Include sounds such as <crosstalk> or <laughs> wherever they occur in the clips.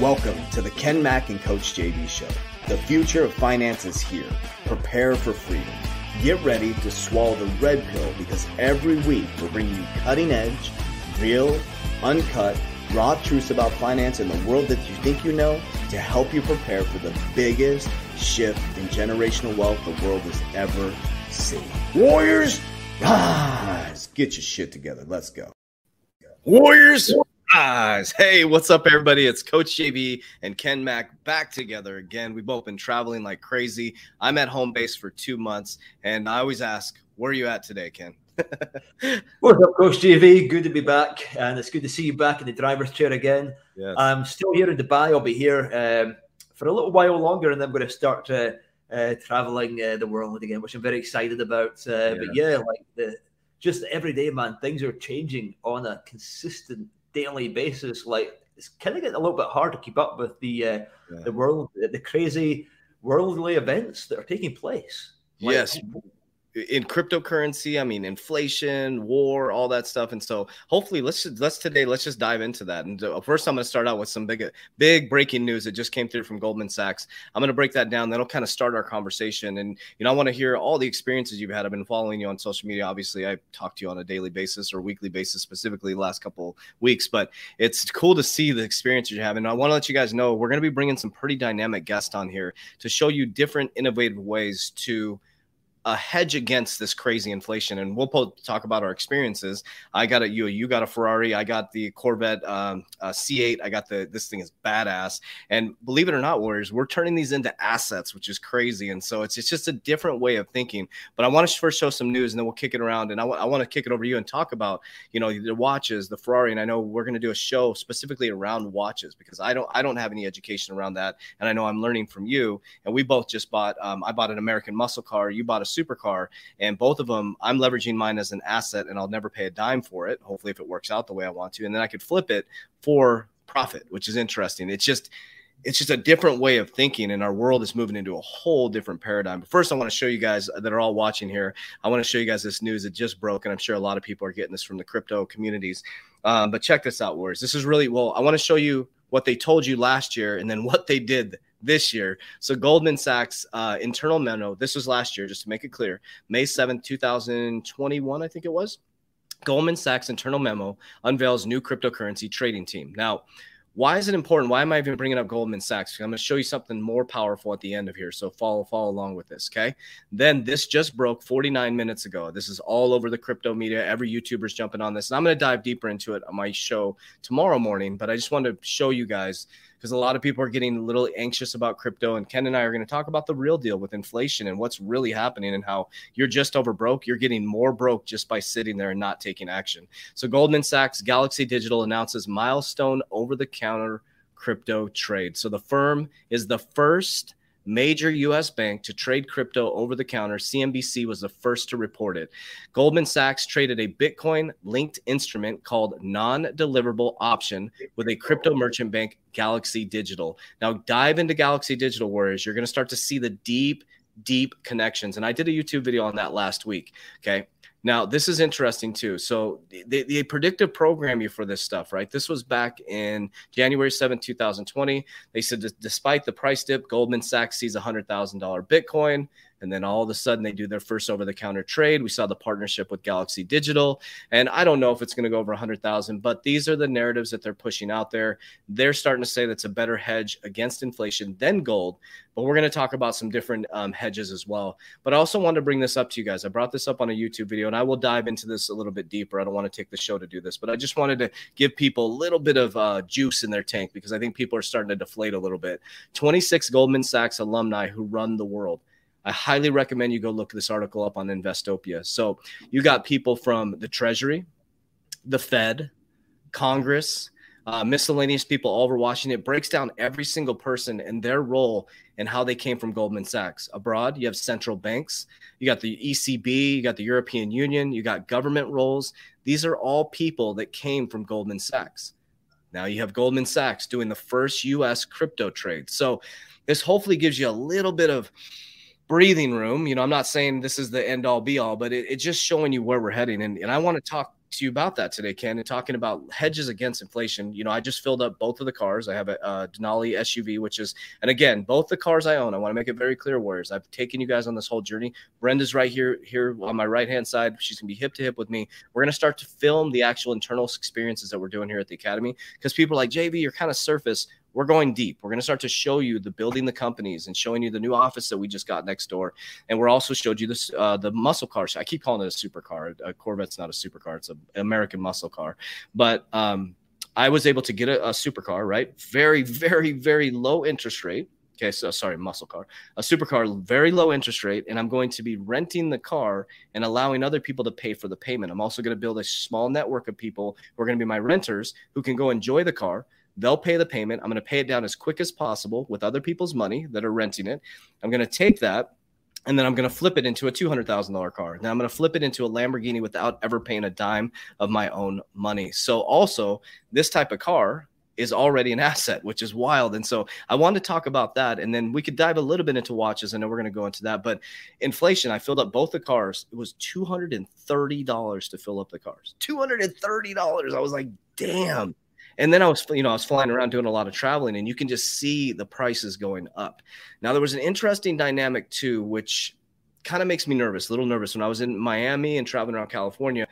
Welcome to the Ken Mack and Coach JV Show. The future of finance is here. Prepare for freedom. Get ready to swallow the red pill because every week we're bringing you cutting edge, real, uncut, raw truths about finance and the world that you think you know to help you prepare for the biggest shift in generational wealth the world has ever seen. Warriors, rise! Get your shit together. Let's go. Warriors, rise! Hey, what's up, everybody? It's Coach JV and Ken Mack back together again. We've both been traveling like crazy. I'm at home base for two months, and I always ask, where are you at today, Ken? <laughs> What's up, Coach JV? Good to be back, and it's good to see you back in the driver's chair again. Yes. I'm still here in Dubai. I'll be here um, for a little while longer, and then I'm going to start uh, uh, traveling uh, the world again, which I'm very excited about. Uh, But yeah, like the just every day, man, things are changing on a consistent daily basis. Like it's kind of getting a little bit hard to keep up with the uh, Yeah. the world, the crazy worldly events that are taking place. Like, yes in cryptocurrency i mean inflation war all that stuff. And so hopefully let's just let's today let's just dive into that. And uh, first i'm going to start out with some big big breaking news that just came through from goldman sachs. I'm going to break that down. That'll kind of start our conversation. And you know i want to hear all the experiences you've had. I've been following you on social media. Obviously i talk to you on a daily basis or weekly basis specifically last couple weeks. But it's cool to see the experiences you're having. I want to let you guys know we're going to be bringing some pretty dynamic guests on here to show you different innovative ways to a hedge against this crazy inflation. And we'll po- talk about our experiences. I got a you you got a Ferrari. I got the Corvette um, uh, C8. I got the this thing is badass. And believe it or not, Warriors, we're turning these into assets, which is crazy. And so it's it's just a different way of thinking. But I want to first show some news, and then we'll kick it around. And I want I want to kick it over to you and talk about you know the watches, the Ferrari. And I know we're going to do a show specifically around watches because I don't I don't have any education around that, and I know I'm learning from you. And we both just bought. Um, I bought an American muscle car. You bought a supercar, and both of them, I'm leveraging mine as an asset, and I'll never pay a dime for it. Hopefully, if it works out the way I want to, and then I could flip it for profit, which is interesting. It's just it's just a different way of thinking and our world is moving into a whole different paradigm but first i want to show you guys that are all watching here i want to show you guys this news that just broke and i'm sure a lot of people are getting this from the crypto communities um, but check this out warriors this is really well i want to show you what they told you last year and then <laughs> what they did this year. So Goldman Sachs uh, internal memo. This was last year, just to make it clear. May 7th, 2021, I think it was. Goldman Sachs internal memo unveils new cryptocurrency trading team. Now, why is it important? Why am I even bringing up Goldman Sachs? I'm going to show you something more powerful at the end of here. So follow follow along with this, okay? Then this just broke 49 minutes ago. This is all over the crypto media. Every YouTuber's jumping on this, and I'm going to dive deeper into it on my show tomorrow morning. But I just wanted to show you guys because a lot of people are getting a little anxious about crypto, and Ken and I are going to talk about the real deal with inflation and what's really happening and how you're just over broke. You're getting more broke just by sitting there and not taking action. So Goldman Sachs, Galaxy Digital announces milestone over the counter crypto trade. So the firm is the first major US bank to trade crypto over the counter. CNBC was the first to report it. Goldman Sachs traded a Bitcoin linked instrument called non deliverable option with a crypto merchant bank, Galaxy Digital. Now, dive into Galaxy Digital Warriors. You're going to start to see the deep, deep connections. And I did a YouTube video on that last week. Okay. Now, this is interesting too. So, they, they predictive program you for this stuff, right? This was back in January 7, 2020. They said, despite the price dip, Goldman Sachs sees $100,000 Bitcoin. And then all of a sudden, they do their first over the counter trade. We saw the partnership with Galaxy Digital. And I don't know if it's going to go over 100,000, but these are the narratives that they're pushing out there. They're starting to say that's a better hedge against inflation than gold. But we're going to talk about some different um, hedges as well. But I also wanted to bring this up to you guys. I brought this up on a YouTube video, and I will dive into this a little bit deeper. I don't want to take the show to do this, but I just wanted to give people a little bit of uh, juice in their tank because I think people are starting to deflate a little bit. 26 Goldman Sachs alumni who run the world. I highly recommend you go look this article up on Investopedia. So you got people from the Treasury, the Fed, Congress, uh, miscellaneous people all over Washington. It breaks down every single person and their role and how they came from Goldman Sachs. Abroad, you have central banks, you got the ECB, you got the European Union, you got government roles. These are all people that came from Goldman Sachs. Now you have Goldman Sachs doing the first US crypto trade. So this hopefully gives you a little bit of breathing room. You know, I'm not saying this is the end all be all, but it, it's just showing you where we're heading. And, and I want to talk to you about that today, Ken, and talking about hedges against inflation. You know, I just filled up both of the cars. I have a, a Denali SUV, which is, and again, both the cars I own. I want to make it very clear, Warriors. I've taken you guys on this whole journey. Brenda's right here, here on my right hand side. She's gonna be hip to hip with me. We're gonna start to film the actual internal experiences that we're doing here at the academy because people are like JV, you're kind of surface we're going deep. We're going to start to show you the building the companies and showing you the new office that we just got next door. And we're also showed you this uh, the muscle car. I keep calling it a supercar. A Corvette's not a supercar; it's an American muscle car. But um, I was able to get a, a supercar, right? Very, very, very low interest rate. Okay, so sorry, muscle car, a supercar, very low interest rate, and I'm going to be renting the car and allowing other people to pay for the payment. I'm also going to build a small network of people who are going to be my renters who can go enjoy the car They'll pay the payment. I'm going to pay it down as quick as possible with other people's money that are renting it. I'm going to take that and then I'm going to flip it into a $200,000 car. Then I'm going to flip it into a Lamborghini without ever paying a dime of my own money. So, also, this type of car is already an <laughs> asset, which is wild. And so I wanted to talk about that. And then we could dive a little bit into watches. I know we're going to go into that. But inflation, I filled up both the cars. It was $230 to fill up the cars. $230. I was like, damn. And then I was, you know, I was flying around doing a lot of traveling, and you can just see the prices going up. Now there was an interesting dynamic too, which kind of makes me nervous, a little nervous. When I was in Miami and traveling around California,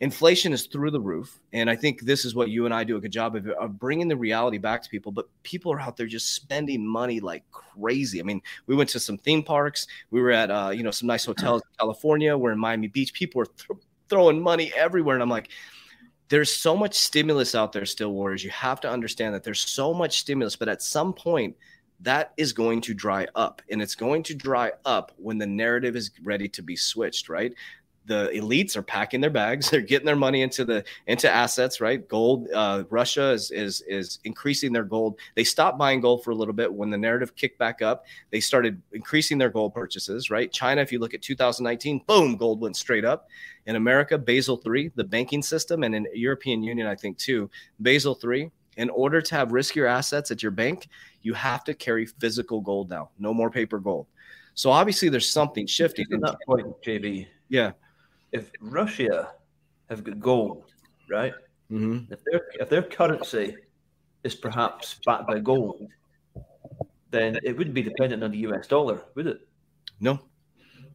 inflation is through the roof, and I think this is what you and I do a good job of, of bringing the reality back to people. But people are out there just spending money like crazy. I mean, we went to some theme parks, we were at, uh, you know, some nice hotels in California. We're in Miami Beach. People are th- throwing money everywhere, and I'm like there's so much stimulus out there still warriors. You have to understand that there's so much stimulus but at some point that is going to dry up and it's going to dry up when the narrative is ready to be switched right the elites are packing their bags <laughs> they're getting their money into the into assets right? Gold uh, russia is is is increasing their gold. They stopped buying gold for a little bit when the narrative kicked back up. They started increasing their gold purchases right? China if you look at 2019 boom gold went straight up. In america basel 3 the banking system and in european union i think too basel 3 in order to have riskier assets at your bank you have to carry physical gold now. No more paper gold. So obviously there's something shifting. at that point JV yeah if Russia have got gold, right? Mm-hmm. If their if their currency is perhaps backed by gold, then it wouldn't be dependent on the US dollar, would it? No,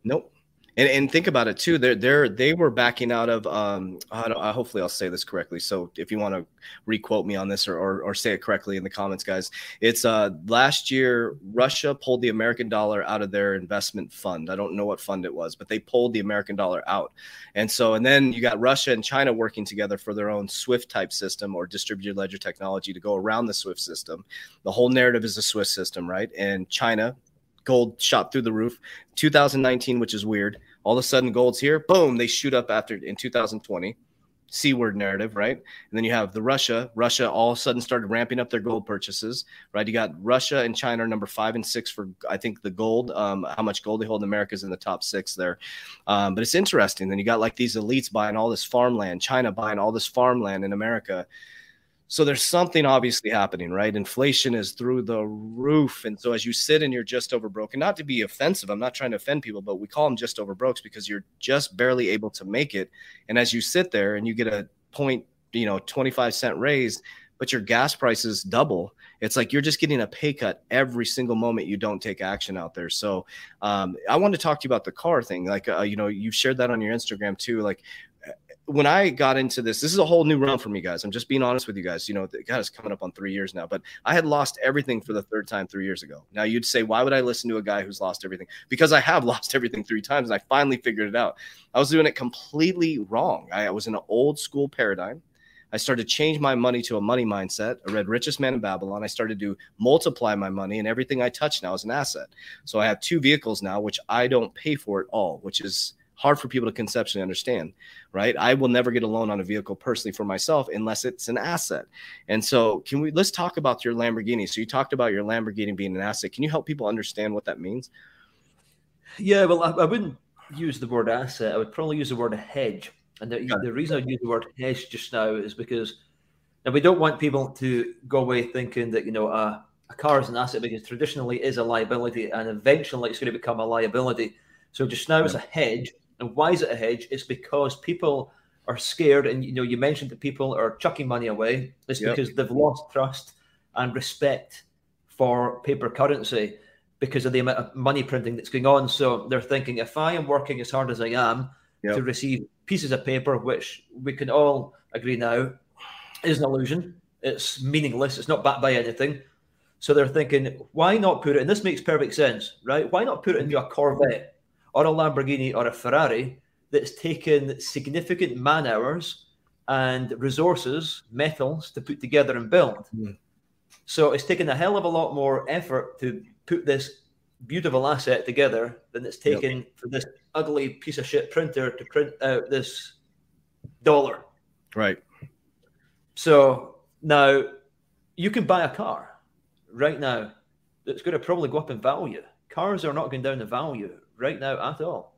nope. And, and think about it too. They're they're they were backing out of. Um, I hopefully I'll say this correctly. So if you want to requote me on this or, or, or say it correctly in the comments, guys, it's uh last year Russia pulled the American dollar out of their investment fund. I don't know what fund it was, but they pulled the American dollar out. And so and then you got Russia and China working together for their own SWIFT type system or distributed ledger technology to go around the SWIFT system. The whole narrative is a SWIFT system, right? And China gold shot through the roof. 2019, which is weird. All of a sudden, gold's here. Boom, they shoot up after in 2020. C word narrative, right? And then you have the Russia. Russia all of a sudden started ramping up their gold purchases, right? You got Russia and China are number five and six for, I think, the gold, um, how much gold they hold in America is in the top six there. Um, but it's interesting. Then you got like these elites buying all this farmland, China buying all this farmland in America. So there's something obviously happening, right? Inflation is through the roof. And so as you sit and you're just over broke, and not to be offensive, I'm not trying to offend people, but we call them just over brokes because you're just barely able to make it. And as you sit there and you get a point, you know, 25 cent raise, but your gas prices double, it's like you're just getting a pay cut every single moment you don't take action out there. So um, I want to talk to you about the car thing. Like, uh, you know, you shared that on your Instagram too. Like, when I got into this, this is a whole new realm for me, guys. I'm just being honest with you guys. You know, God is coming up on three years now, but I had lost everything for the third time three years ago. Now you'd say, why would I listen to a guy who's lost everything? Because I have <laughs> lost everything three times, and I finally figured it out. I was doing it completely wrong. I, I was in an old school paradigm. I started to change my money to a money mindset. I read Richest Man in Babylon. I started to multiply my money, and everything I touch now is an asset. So I have two vehicles now, which I don't pay for at all, which is hard for people to conceptually understand, right? I will never get a loan on a vehicle personally for myself unless it's an asset. And so, can we let's talk about your Lamborghini? So, you talked about your Lamborghini being an asset. Can you help people understand what that means? Yeah, well, I, I wouldn't use the word asset. I would probably use the word hedge. And the, the reason I use the word hedge just now is because now we don't want people to go away thinking that, you know, a, a car is an asset because traditionally is a liability and eventually it's going to become a liability. So just now yeah. it's a hedge and why is it a hedge? It's because people are scared, and you know, you mentioned that people are chucking money away. It's yep. because they've lost trust and respect for paper currency because of the amount of money printing that's going on. So they're thinking, if I am working as hard as I am yep. to receive pieces of paper, which we can all agree now is an illusion, it's meaningless, it's not backed by anything. So they're thinking, why not put it? And this makes perfect sense, right? Why not put it into a Corvette? Or a Lamborghini or a Ferrari that's taken significant man hours and resources, metals to put together and build. Mm. So it's taken a hell of a lot more effort to put this beautiful asset together than it's taken yep. for this ugly piece of shit printer to print out this dollar. Right. So now you can buy a car right now that's going to probably go up in value. Cars are not going down in value right now at all.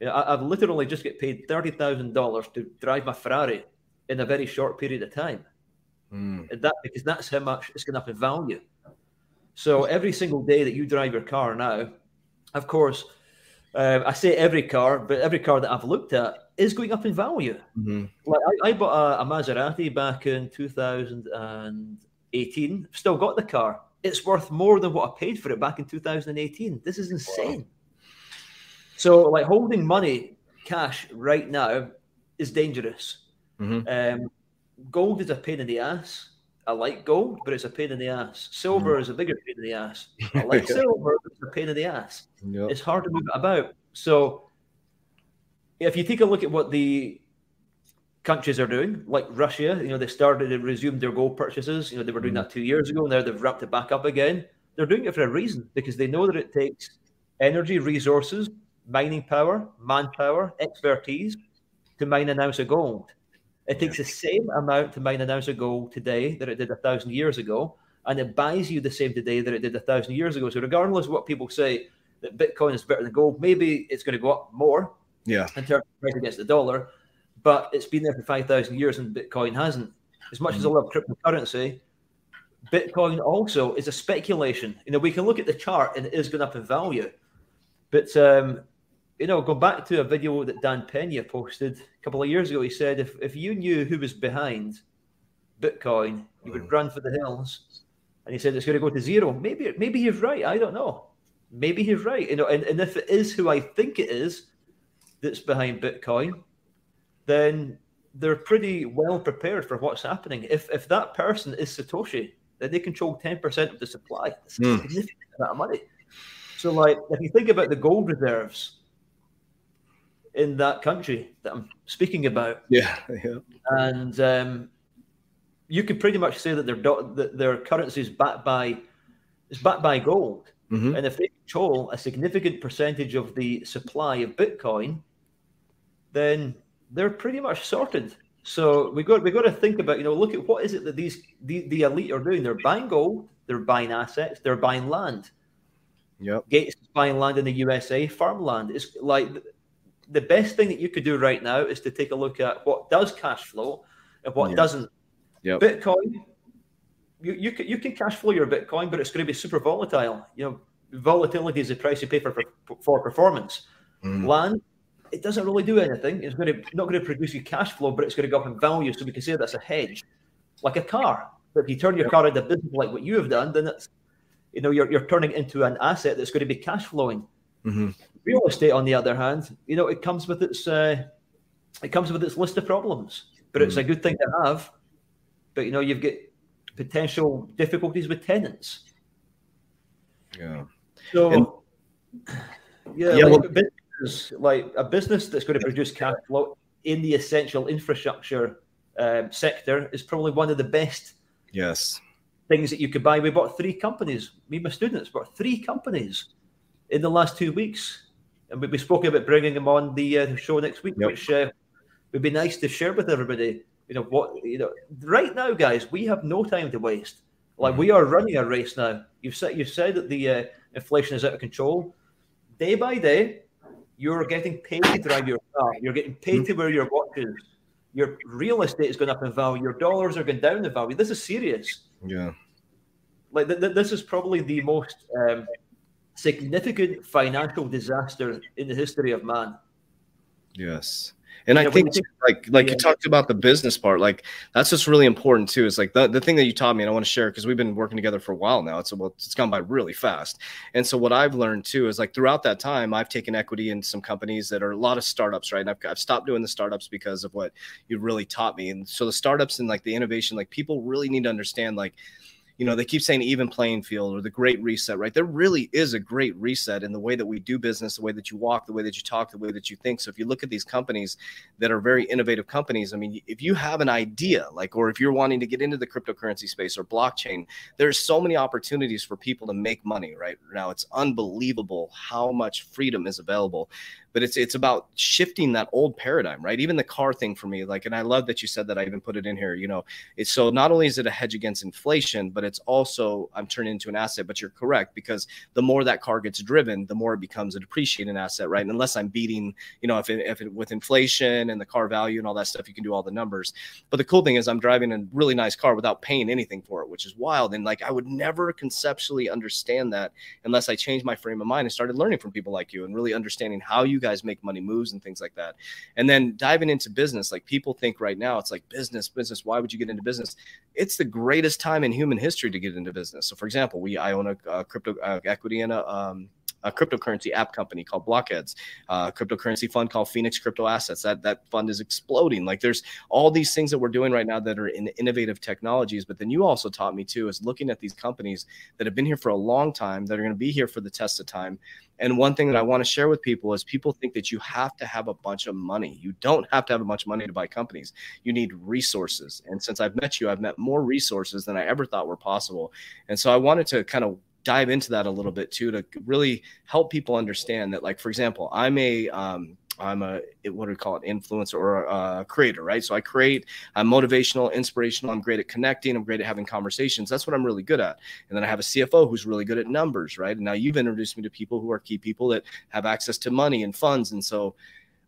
You know, I, have literally just get paid thirty thousand dollars to drive my Ferrari in a very short period of time. Mm. And that because that's how much it's going up in value. So every single day that you drive your car now, of course, uh, I say every car, but every car that I've looked at is going up in value. Mm-hmm. Like I, I bought a, a, Maserati back in 2018. Still got the car. It's worth more than what I paid for it back in 2018. This is insane. Wow. So, like holding money, cash right now is dangerous. Mm-hmm. Um, gold is a pain in the ass. I like gold, but it's a pain in the ass. Silver mm. is a bigger pain in the ass. <laughs> I like yeah. silver, but it's a pain in the ass. Yep. It's hard to move it about. So, if you take a look at what the countries are doing, like Russia, you know, they started and resumed their gold purchases. You know, they were doing mm. that two years ago. Now they've ramped it back up again. They're doing it for a reason because they know that it takes energy, resources, mining power, manpower, expertise to mine an ounce of gold. It takes the same amount to mine an ounce of gold today that it did a thousand years ago, and it buys you the same today that it did a thousand years ago. So, regardless of what people say that Bitcoin is better than gold, maybe it's going to go up more. Yeah. In terms of price against the dollar, but it's been there for five thousand years, and Bitcoin hasn't. As much mm-hmm. as I love cryptocurrency, Bitcoin also is a speculation. You know, we can look at the chart and it is going up in value, but um, you know, go back to a video that Dan Pena posted a couple of years ago. He said, if, if you knew who was behind Bitcoin, you would mm. run for the hills. And he said it's going to go to zero. Maybe maybe he's right. I don't know. Maybe he's right. You know, and, and if it is who I think it is that's behind Bitcoin, then they're pretty well prepared for what's happening. If if that person is Satoshi, then they control 10% of the supply. That's mm. a significant amount of money. So, like, if you think about the gold reserves in that country that I'm speaking about. Yeah, yeah. And um, you could pretty much say that their that their currency is backed by is backed by gold. Mm-hmm. And if they control a significant percentage of the supply of Bitcoin, then they're pretty much sorted. So we got we got to think about you know look at what is it that these the, the elite are doing? They're buying gold, they're buying assets, they're buying land. Yep. Gates is buying land in the USA, farmland. It's like the best thing that you could do right now is to take a look at what does cash flow and what Yeah. doesn't. Yep. Bitcoin, you, you can you can cash flow your Bitcoin, but it's going to be super volatile. You know, volatility is the price you pay for for, for performance. Mhm. Land, it doesn't really do anything. It's going to not going to produce you cash flow, but it's going to go up in value. So we can say that's a hedge, like a car. But if you turn your car into business like what you have done, then it's you know you're you're turning into an asset that's going to be cash flowing. Mhm. Real estate, on the other hand, you know, it comes with its uh, it comes with its list of problems, but it's a good thing to have. But you know, you've got potential difficulties with tenants. Yeah. So, And- yeah, Yeah, like, well- a business, like a business that's going to produce cash flow in the essential infrastructure um, sector is probably one of the best Yes. things that you could buy. We bought three companies. Me and my students bought three companies in the last two weeks, and we, we spoke about bringing them on the uh, show next week, Yep. which uh, would be nice to share with everybody. You know what? You know, right now, guys, we have no time to waste. Like we are running a race now. You've said you said that the uh, inflation is out of control. Day by day, you're getting paid to drive your car. You're getting paid to wear your watches. Your real estate is going up in value. Your dollars are going down in value. This is serious Yeah. like th- th- this is probably the most um, significant financial disaster in the history of man. Yes. And Yeah, I think you think- like like you talked about the business part, like that's just really important too. Is like the, the thing that you taught me, and I want to share because we've been working together for a while now. It's well, it's gone by really fast. And so what I've learned too is like throughout that time, I've taken equity in some companies that are a lot of startups, right? And I've, I've stopped doing the startups because of what you really taught me. And so the startups and like the innovation, like people really need to understand like you know, they keep saying even playing field or the great reset, right? There really is a great reset in the way that we do business, the way that you walk, the way that you talk, the way that you think. So if you look at these companies that are very innovative companies, I mean, if you have an idea, like, or if you're wanting to get into the cryptocurrency space or blockchain, there's so many opportunities for people to make money right now. It's unbelievable how much freedom is available but it's it's about shifting that old paradigm right? Even the car thing for me like and i love that you said that i even put it in here you know it's so not only is it a hedge against inflation but it's also i'm turning into an asset but you're correct because the more that car gets driven the more it becomes a depreciating asset right? And unless i'm beating you know if it, if it with inflation and the car value and all that stuff you can do all the numbers. But the cool thing is i'm driving a really nice car without paying anything for it which is wild. And like i would never conceptually understand that unless i changed my frame of mind and started learning from people like you and really understanding how you guys make money moves and things like that. And then diving into business like people think right now it's like business business why would you get into business? It's the greatest time in human history to get into business. So for example we i own a, a crypto uh, equity in a um, a cryptocurrency app company called Blockheads, uh, cryptocurrency fund called Phoenix Crypto Assets. That that fund is exploding. Like there's all these things that we're doing right now that are in innovative technologies. But then you also taught me too is looking at these companies that have been here for a long time that are going to be here for the test of time. And one thing that I want to share with people is people think that you have to have a bunch of money. You don't have to have a bunch of money to buy companies. You need resources. And since I've met you, I've met more resources than I ever thought were possible. And so I wanted to kind of dive into that a little bit too to really help people understand that like for example i'm a um, I'm a what do we call it influencer or a creator, right? So I create. I'm motivational, inspirational. I'm great at connecting. I'm great at having conversations. That's what I'm really good at. And then I have a CFO who's really good at numbers, right? And now you've introduced me to people who are key people that have access to money and funds. And so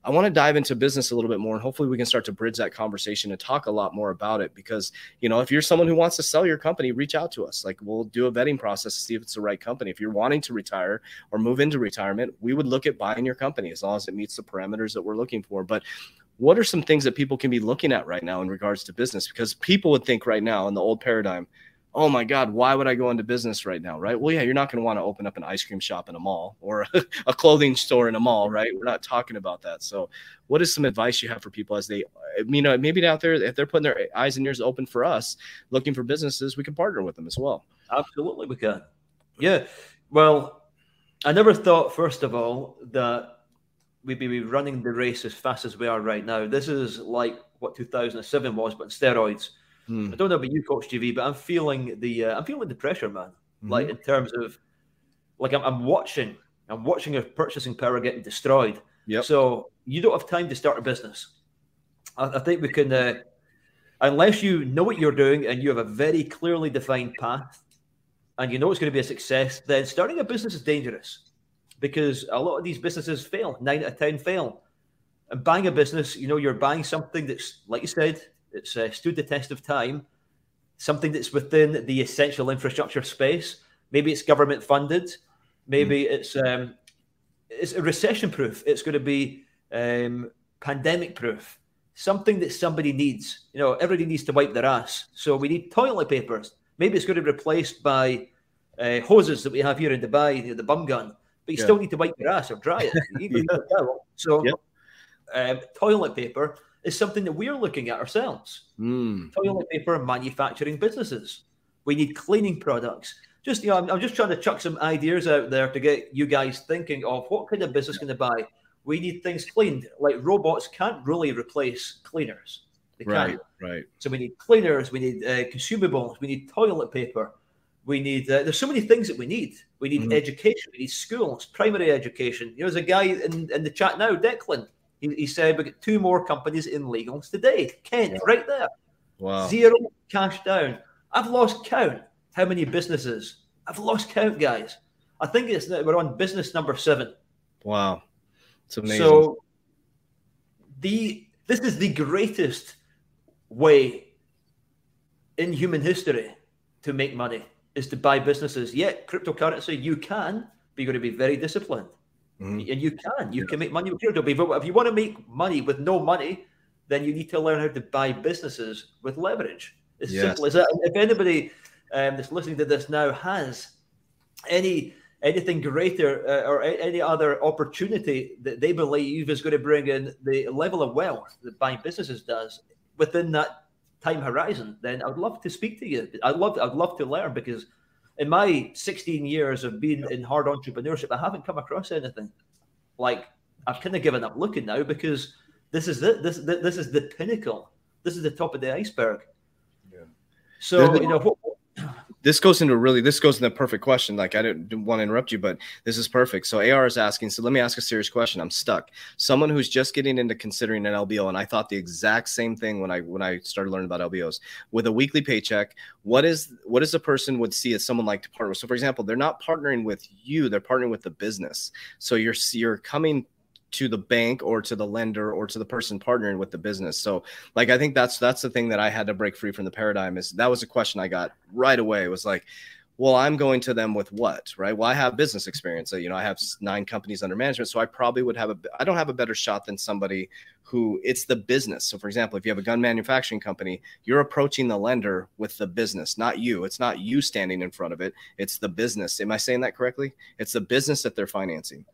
I want to dive into business a little bit more, and hopefully we can start to bridge that conversation and talk a lot more about it. Because you know, if you're someone who wants to sell your company, reach out to us. Like we'll do a vetting process to see if it's the right company. If you're wanting to retire or move into retirement, we would look at buying your company as long as it meets the parameters that we're looking for. But what are some things that people can be looking at right now in regards to business? Because people would think right now in the old paradigm, oh my God, why would I go into business right now? Right. Well, yeah, you're not going to want to open up an ice cream shop in a mall or <laughs> a clothing store in a mall, right? We're not talking about that. So, what is some advice you have for people as they, you know, maybe out there, if they're putting their eyes and ears open for us, looking for businesses, we can partner with them as well. Absolutely, we can. Yeah. Well, I never thought, first of all, that we'd be running the race as fast as we are right now. This is like what 2007 was, but steroids. Hmm. I don't know about you, Coach JV, but I'm feeling the uh, I'm feeling the pressure, man. Mm-hmm. Like in terms of like I'm, I'm watching, I'm watching your purchasing power getting destroyed. Yeah. So you don't have time to start a business. I, I think we can, uh, unless you know what you're doing and you have a very clearly defined path, and you know it's going to be a success, then starting a business is dangerous because a lot of these businesses fail. Nine out of ten fail. And buying a business, you know, you're buying something that's, like you said, it's uh, stood the test of time, something that's within the essential infrastructure space. Maybe it's government funded. Maybe mm. it's um, it's recession proof. It's going to be um, pandemic proof. Something that somebody needs. You know, everybody needs to wipe their ass. So we need toilet papers. Maybe it's going to be replaced by uh, hoses that we have here in Dubai, you know, the bum gun. But you yeah. still need to wipe your ass or dry it. <laughs> yeah. So, yep. um, toilet paper is something that we're looking at ourselves. Mm. Toilet paper manufacturing businesses. We need cleaning products. Just you know, I'm, I'm, just trying to chuck some ideas out there to get you guys thinking of what kind of business can to buy. We need things cleaned. Like robots can't really replace cleaners. They right, can't. right. So we need cleaners. We need uh, consumables. We need toilet paper. We need. Uh, there's so many things that we need. We need mm-hmm. education. We need schools, primary education. You know, there's a guy in, in the chat now, Declan. He, he said we got two more companies in legals today. Kent, yeah. right there. Wow. Zero cash down. I've lost count how many businesses. I've lost count, guys. I think it's we're on business number seven. Wow, it's amazing. So the this is the greatest way in human history to make money is to buy businesses. Yet cryptocurrency, you can, but you're going to be very disciplined. Mm-hmm. And you can, you yeah. can make money with crypto. But if you want to make money with no money, then you need to learn how to buy businesses with leverage. As yes. simple as that. If anybody um, that's listening to this now has any anything greater uh, or any other opportunity that they believe is going to bring in the level of wealth that buying businesses does within that time horizon, then I'd love to speak to you. I'd love I'd love to learn because in my 16 years of being in hard entrepreneurship, I haven't come across anything like I've kind of given up looking now because this is it. This this is the pinnacle. This is the top of the iceberg. Yeah. So you know what, this goes into really this goes into the perfect question. Like i didn't want to interrupt you but this is perfect. So ar is asking so let me ask a serious question. I'm stuck. Someone who's just getting into considering an lbo and i thought the exact same thing when i when i started learning about lbos with a weekly paycheck what is what does a person would see as someone like to partner with? So for example they're not partnering with you they're partnering with the business. So you're you're coming to the bank or to the lender or to the person partnering with the business. So like I think that's that's the thing that I had to break free from the paradigm is that was a question I got right away. Was like, well, I'm going to them with what, right? Well, I have business experience. You know, I have nine companies under management, so I probably would have a I don't have a better shot than somebody who it's the business. So, for example, if you have a gun manufacturing company, you're approaching the lender with the business, not you. It's not you standing in front of it. It's the business. Am I saying that correctly? It's the business that they're financing.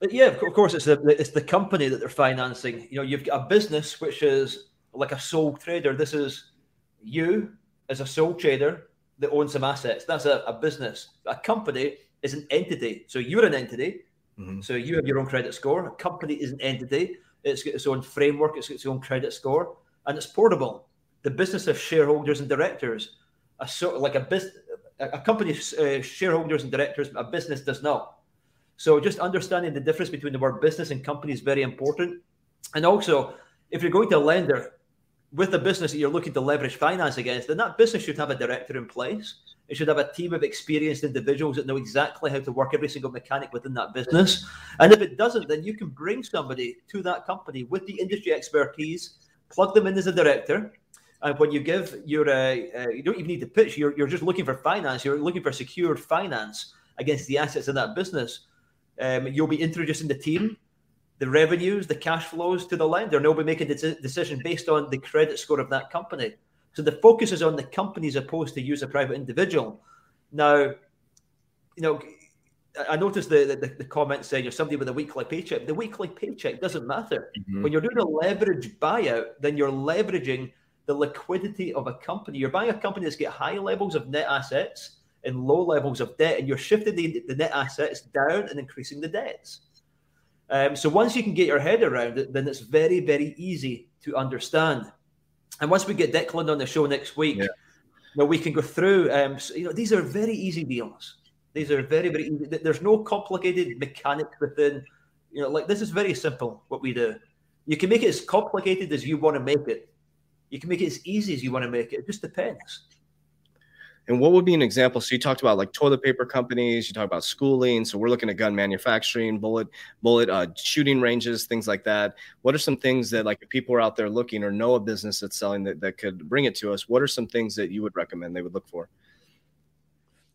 But yeah, of course, it's the it's the company that they're financing. You know, you've got a business which is like a sole trader. This is you as a sole trader that owns some assets. That's a, a business. A company is an entity. So you're an entity. Mm-hmm. So you have your own credit score. A company is an entity. It's got its own framework. It's got its own credit score, and it's portable. The business of shareholders and directors, a sort of like a business, a company's uh, shareholders and directors, a business does not. So just understanding the difference between the word business and company is very important. And also, if you're going to a lender with a business that you're looking to leverage finance against, then that business should have a director in place. It should have a team of experienced individuals that know exactly how to work every single mechanic within that business. And if it doesn't, then you can bring somebody to that company with the industry expertise, plug them in as a director. And when you give your, uh, uh, you don't even need to pitch, you're, you're just looking for finance, you're looking for secured finance against the assets in that business um, you'll be introducing the team, the revenues, the cash flows to the lender, and they'll be making the decision based on the credit score of that company. So the focus is on the company as opposed to use a private individual. Now, you know, I noticed the, the, the comment saying you're somebody with a weekly paycheck. The weekly paycheck doesn't matter. Mm-hmm. When you're doing a leverage buyout, then you're leveraging the liquidity of a company. You're buying a company that's got high levels of net assets in low levels of debt, and you're shifting the, the net assets down and increasing the debts. Um, so once you can get your head around it, then it's very, very easy to understand. And once we get Declan on the show next week, yeah. you know, we can go through. Um, so, you know, these are very easy deals. These are very, very easy. There's no complicated mechanics within. You know, like this is very simple what we do. You can make it as complicated as you want to make it. You can make it as easy as you want to make it. It just depends. And what would be an example? So you talked about like toilet paper companies, you talk about schooling. So we're looking at gun manufacturing, bullet, bullet uh, shooting ranges, things like that. What are some things that like if people are out there looking or know a business that's selling that, that could bring it to us? What are some things that you would recommend they would look for?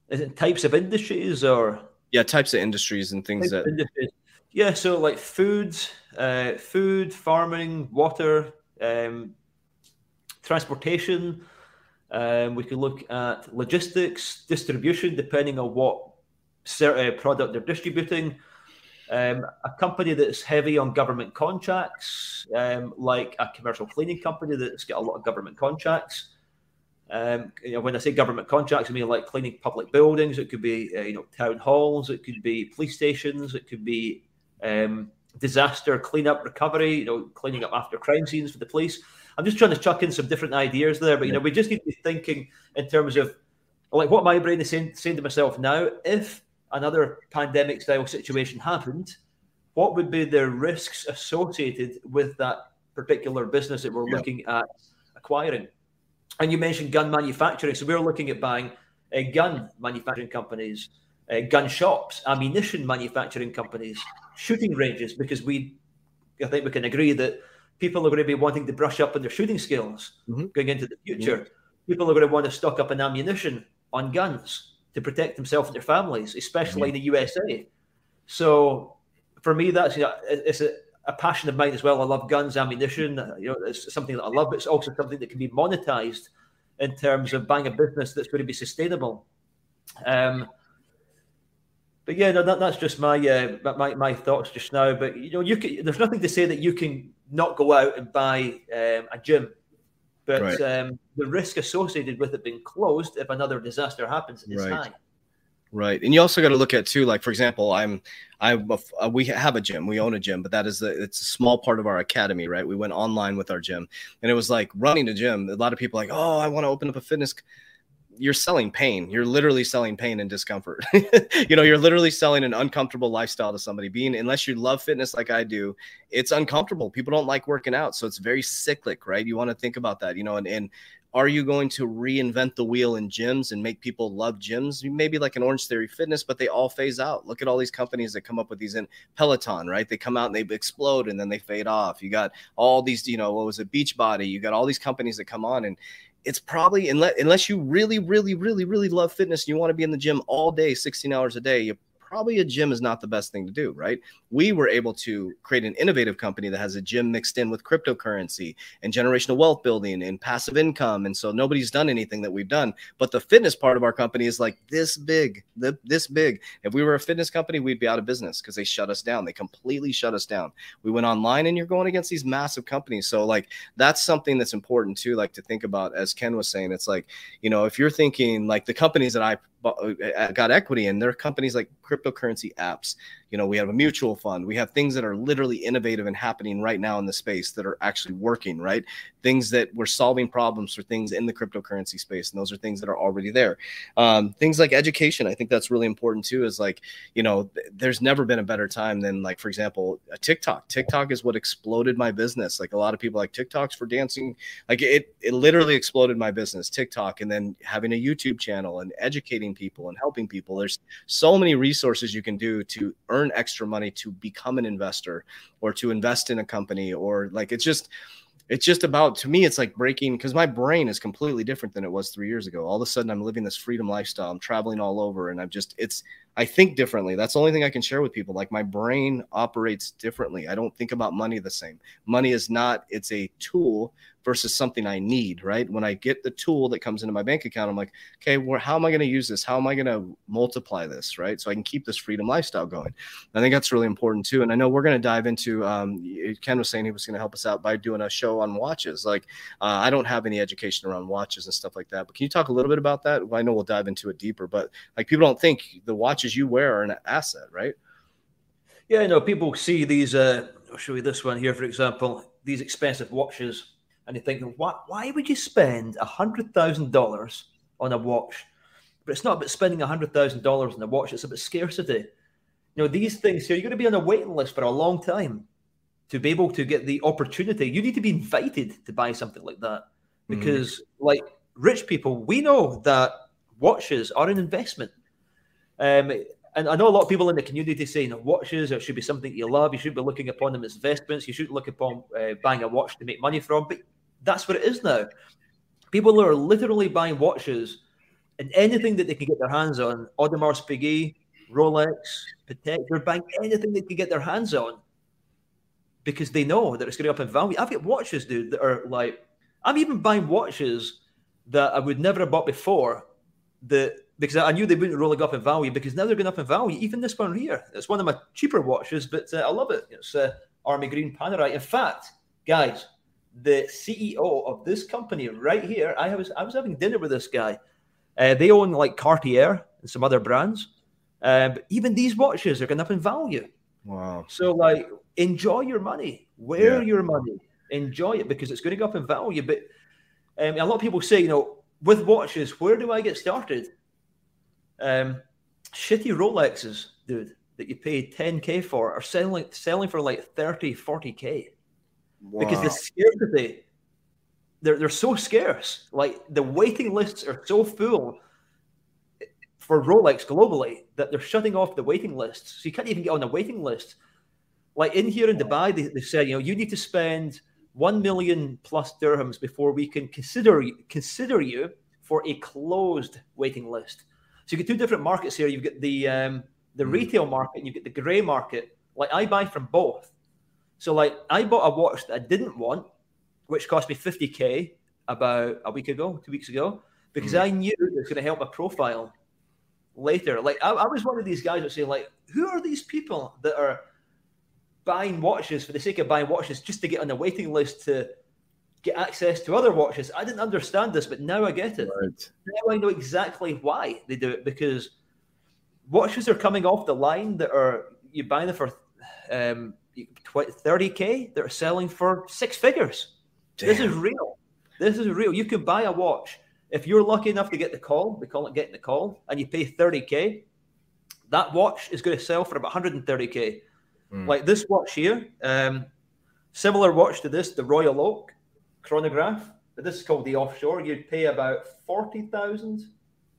Is it types of industries or? Yeah, types of industries and things that. Yeah, so like food, uh, food, farming, water, um, transportation um, we could look at logistics, distribution, depending on what uh, product they're distributing. Um, a company that's heavy on government contracts, um, like a commercial cleaning company that's got a lot of government contracts. Um, you know, when I say government contracts, I mean like cleaning public buildings. It could be uh, you know town halls. It could be police stations. It could be um, disaster cleanup recovery. You know, cleaning up after crime scenes for the police. I'm just trying to chuck in some different ideas there, but you know, we just need to be thinking in terms of like what my brain is saying, saying to myself now. If another pandemic style situation happened, what would be the risks associated with that particular business that we're yeah. looking at acquiring? And you mentioned gun manufacturing, so we're looking at buying uh, gun manufacturing companies, uh, gun shops, ammunition manufacturing companies, shooting ranges, because we, I think we can agree that people are going to be wanting to brush up on their shooting skills mm-hmm. going into the future. Yeah. People are going to want to stock up on ammunition on guns to protect themselves and their families, especially mm-hmm. in the USA. So for me, that's you know, it's a, a, passion of mine as well. I love guns, ammunition. You know, it's something that I love, but it's also something that can be monetized in terms of buying a business that's going to be sustainable. Um, but yeah, no, that, that's just my, uh, my my thoughts just now. But you know, you can, there's nothing to say that you can not go out and buy um, a gym. But right. um, the risk associated with it being closed if another disaster happens is right. high. Right, and you also got to look at too. Like for example, I'm, I uh, we have a gym, we own a gym, but that is the it's a small part of our academy, right? We went online with our gym, and it was like running a gym. A lot of people like, oh, I want to open up a fitness you're selling pain. You're literally selling pain and discomfort. <laughs> you know, you're literally selling an uncomfortable lifestyle to somebody. Being unless you love fitness like I do, it's uncomfortable. People don't like working out, so it's very cyclic, right? You want to think about that, you know, and and are you going to reinvent the wheel in gyms and make people love gyms? Maybe like an Orange Theory Fitness, but they all phase out. Look at all these companies that come up with these in Peloton, right? They come out and they explode and then they fade off. You got all these, you know, what was it, Beachbody? You got all these companies that come on and it's probably unless unless you really, really, really, really love fitness and you want to be in the gym all day, 16 hours a day, you probably a gym is not the best thing to do, right? We were able to create an innovative company that has a gym mixed in with cryptocurrency and generational wealth building and passive income. And so nobody's done anything that we've done. But the fitness part of our company is like this big, this big. If we were a fitness company, we'd be out of business because they shut us down. They completely shut us down. We went online and you're going against these massive companies. So like that's something that's important too, like to think about as Ken was saying, it's like, you know, if you're thinking like the companies that I Uh, uh, got equity in. There are companies like cryptocurrency apps you know we have a mutual fund. We have things that are literally innovative and happening right now in the space that are actually working right? Things that we're solving problems for things in the cryptocurrency space and those are things that are already there. Um, things like education i think that's really important too is like you know th- there's never been a better time than like for example a tiktok. Tiktok is what exploded my business. Like a lot of people like tiktoks for dancing. Like it it literally exploded my business tiktok and then having a youtube channel and educating people and helping people. There's so many resources you can do to earn earn extra money to become an investor or to invest in a company or like it's just it's just about to me it's like breaking because my brain is completely different than it was three years ago. All of a sudden i'm living this freedom lifestyle. I'm traveling all over and i'm just it's i think differently that's the only thing i can share with people like my brain operates differently i don't think about money the same money is not it's a tool versus something I need, right? When I get the tool that comes into my bank account, I'm like, okay, well, how am I going to use this? How am I going to multiply this, right? So I can keep this freedom lifestyle going. I think that's really important too. And I know we're going to dive into, um, Ken was saying he was going to help us out by doing a show on watches. Like, uh, I don't have any education around watches and stuff like that, but can you talk a little bit about that? I know we'll dive into it deeper, but like people don't think the watches you wear are an asset, right? Yeah, I know people see these. Uh, I'll show you this one here, for example. These expensive watches and you think, why, why would you spend a hundred thousand dollars on a watch? But it's not about spending a hundred thousand dollars on a watch; it's about scarcity. You know, these things here, you're going to be on a waiting list for a long time. to be able to get the opportunity, you need to be invited to buy something like that. Mm-hmm. Because, mm-hmm. like rich people, we know that watches are an investment. Um, and I know a lot of people in the community saying that watches it should be something you love. You should be looking upon them as investments. You shouldn't look upon uh, buying a watch to make money from. But that's what it is now. People are literally buying watches and anything that they can get their hands on. Audemars Piguet, Rolex, Patek. They're buying anything they can get their hands on because they know that it's going up in value. I've got watches, dude, that are like I'm even buying watches that I would never have bought before. That because I knew they wouldn't roll up in value because now they're going up in value. Even this one here, it's one of my cheaper watches, but uh, I love it. It's uh, Army Green Panerai. In fact, guys, the CEO of this company right here, I was I was having dinner with this guy. Uh, they own like Cartier and some other brands. Um, but even these watches are going up in value. Wow. So like, enjoy your money. Wear yeah. your money. Enjoy it because it's going to go up in value. But um, a lot of people say, you know, with watches, where do I get started? Um, shitty Rolexes, dude, that you paid 10k for are selling selling for like 30, 40k. Wow. Because the scarcity, they're they're so scarce. Like the waiting lists are so full for Rolex globally that they're shutting off the waiting lists. So you can't even get on the waiting list. Like in here in Dubai, they, they said, you know, you need to spend one million plus dirhams before we can consider consider you for a closed waiting list. So you get two different markets here. You've got the um, the mm. retail market, and you get the grey market. Like I buy from both. So like I bought a watch that I didn't want, which cost me 50k about a week ago, two weeks ago, because mm. I knew it was going to help my profile later. Like I, I was one of these guys that say like, who are these people that are buying watches for the sake of buying watches just to get on the waiting list to get access to other watches. I didn't understand this, but now I get it. Right. Now I know exactly why they do it because watches are coming off the line that are you buy them for um, 30k, they're selling for six figures. Damn. This is real. This is real. You can buy a watch if you're lucky enough to get the call. We call it getting the call, and you pay 30k. That watch is going to sell for about 130k. Mm. Like this watch here, um, similar watch to this, the Royal Oak chronograph, but this is called the offshore. You'd pay about forty thousand.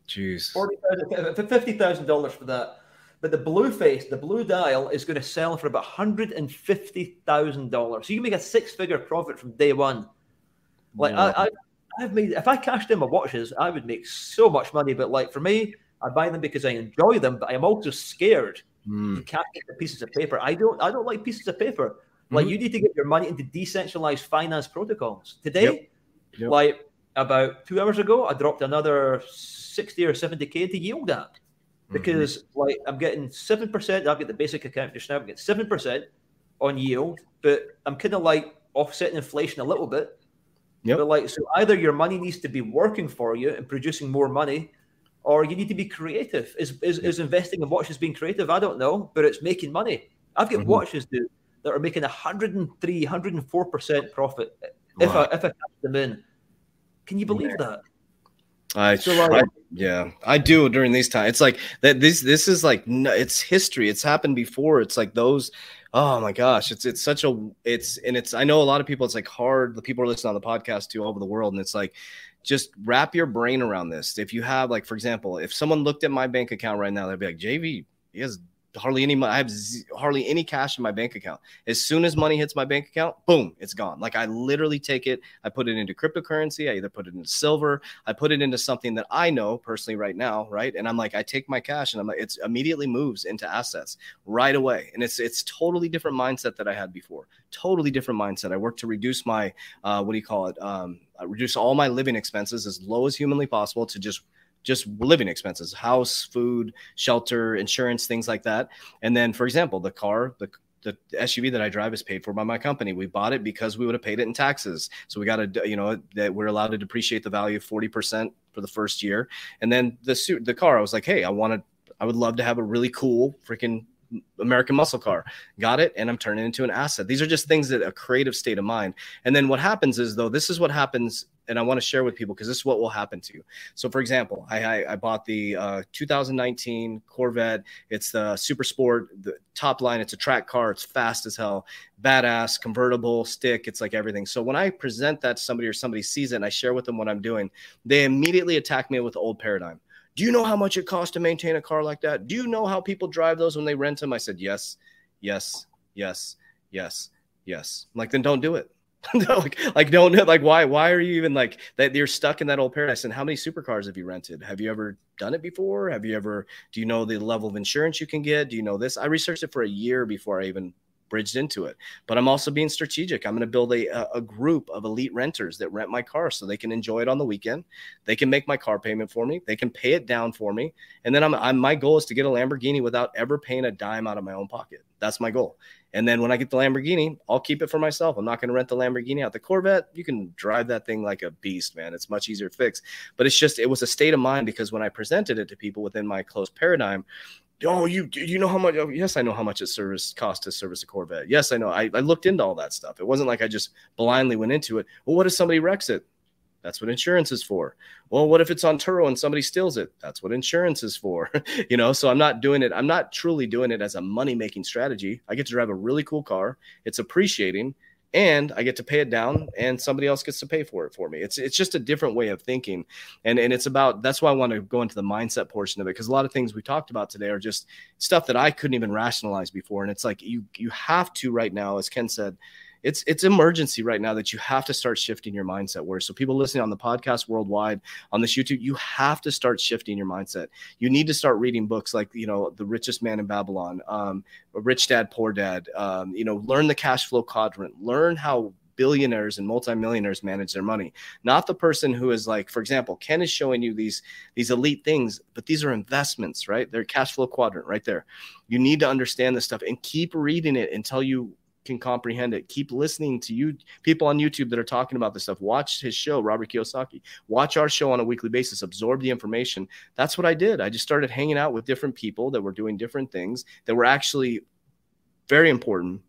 Jeez. Forty thousand, fifty thousand dollars for that. But the blue face, the blue dial, is going to sell for about hundred and fifty thousand dollars. So you make a six-figure profit from day one. Like yeah. I, I, I've made. If I cashed in my watches, I would make so much money. But like for me, I buy them because I enjoy them, but I am also scared mm. to cash the pieces of paper. I don't. I don't like pieces of paper. Like mm-hmm. you need to get your money into decentralized finance protocols. Today, yep. Yep. like about two hours ago, I dropped another 60 or 70k into yield app because mm-hmm. like I'm getting seven percent. I've got the basic account just now. I'm getting seven percent on yield, but I'm kind of like offsetting inflation a little bit. Yep. But like, so either your money needs to be working for you and producing more money, or you need to be creative. Is is, is investing in watches being creative? I don't know, but it's making money. I've got mm-hmm. watches, dude, that are making 103, 104% profit if, wow. I, if I catch them in. Can you believe yeah. that? I, so like, I, yeah, I do during these times. It's like that. This this is like it's history. It's happened before. It's like those. Oh my gosh, it's it's such a it's and it's. I know a lot of people. It's like hard. The people are listening on the podcast too all over the world, and it's like just wrap your brain around this. If you have like, for example, if someone looked at my bank account right now, they'd be like, JV, he has hardly any money. I have z- hardly any cash in my bank account. As soon as money hits my bank account, boom, it's gone. Like I literally take it, I put it into cryptocurrency. I either put it into silver, I put it into something that I know personally right now, right? And I'm like, I take my cash and I'm like, it's immediately moves into assets right away. And it's it's totally different mindset that I had before. Totally different mindset. I work to reduce my uh, what do you call it? Um, reduce all my living expenses as low as humanly possible to just just living expenses house food shelter insurance things like that and then for example the car the the SUV that I drive is paid for by my company. We bought it because we would have paid it in taxes. So we got to, you know, that we're allowed to depreciate the value 40% for the first year. And then the suit, the car, I was like, hey, I wanted, I would love to have a really cool freaking American muscle car. Got it. And I'm turning it into an asset. These are just things that a creative state of mind. And then what happens is though, this is what happens and I want to share with people because this is what will happen to you. So, for example, I I, I bought the uh, 2019 Corvette. It's the Super Sport, the top line. It's a track car. It's fast as hell, badass, convertible, stick. It's like everything. So when I present that to somebody or somebody sees it and I share with them what I'm doing, they immediately attack me with old paradigm. Do you know how much it costs to maintain a car like that? Do you know how people drive those when they rent them? I said, yes, yes, yes, yes, yes. I'm like, then don't do it. <laughs> no, like, like don't like why why are you even like that you're stuck in that old paradise and how many supercars have you rented have you ever done it before have you ever do you know the level of insurance you can get do you know this i researched it for a year before i even bridged into it but i'm also being strategic i'm going to build a, a group of elite renters that rent my car so they can enjoy it on the weekend they can make my car payment for me they can pay it down for me and then i'm, I'm my goal is to get a lamborghini without ever paying a dime out of my own pocket that's my goal and then when I get the Lamborghini, I'll keep it for myself. I'm not going to rent the Lamborghini out. The Corvette, you can drive that thing like a beast, man. It's much easier to fix. But it's just, it was a state of mind because when I presented it to people within my close paradigm, oh, you you know how much? Oh, yes, I know how much it service cost to service a Corvette. Yes, I know. I, I looked into all that stuff. It wasn't like I just blindly went into it. Well, what if somebody wrecks it? That's what insurance is for. Well, what if it's on Turo and somebody steals it? That's what insurance is for. <laughs> you know, so I'm not doing it. I'm not truly doing it as a money making strategy. I get to drive a really cool car. It's appreciating and I get to pay it down and somebody else gets to pay for it for me. It's it's just a different way of thinking. And and it's about that's why I want to go into the mindset portion of it because a lot of things we talked about today are just stuff that I couldn't even rationalize before and it's like you you have to right now as Ken said it's it's emergency right now that you have to start shifting your mindset where so people listening on the podcast worldwide on this youtube you have to start shifting your mindset. You need to start reading books like you know the richest man in babylon um, rich dad poor dad um, you know learn the cash flow quadrant learn how billionaires and multimillionaires manage their money. Not the person who is like for example ken is showing you these these elite things but these are investments right? They're cash flow quadrant right there. You need to understand this stuff and keep reading it until you can comprehend it. Keep listening to you people on YouTube that are talking about this stuff. Watch his show, Robert Kiyosaki. Watch our show on a weekly basis. Absorb the information. That's what I did. I just started hanging out with different people that were doing different things that were actually very important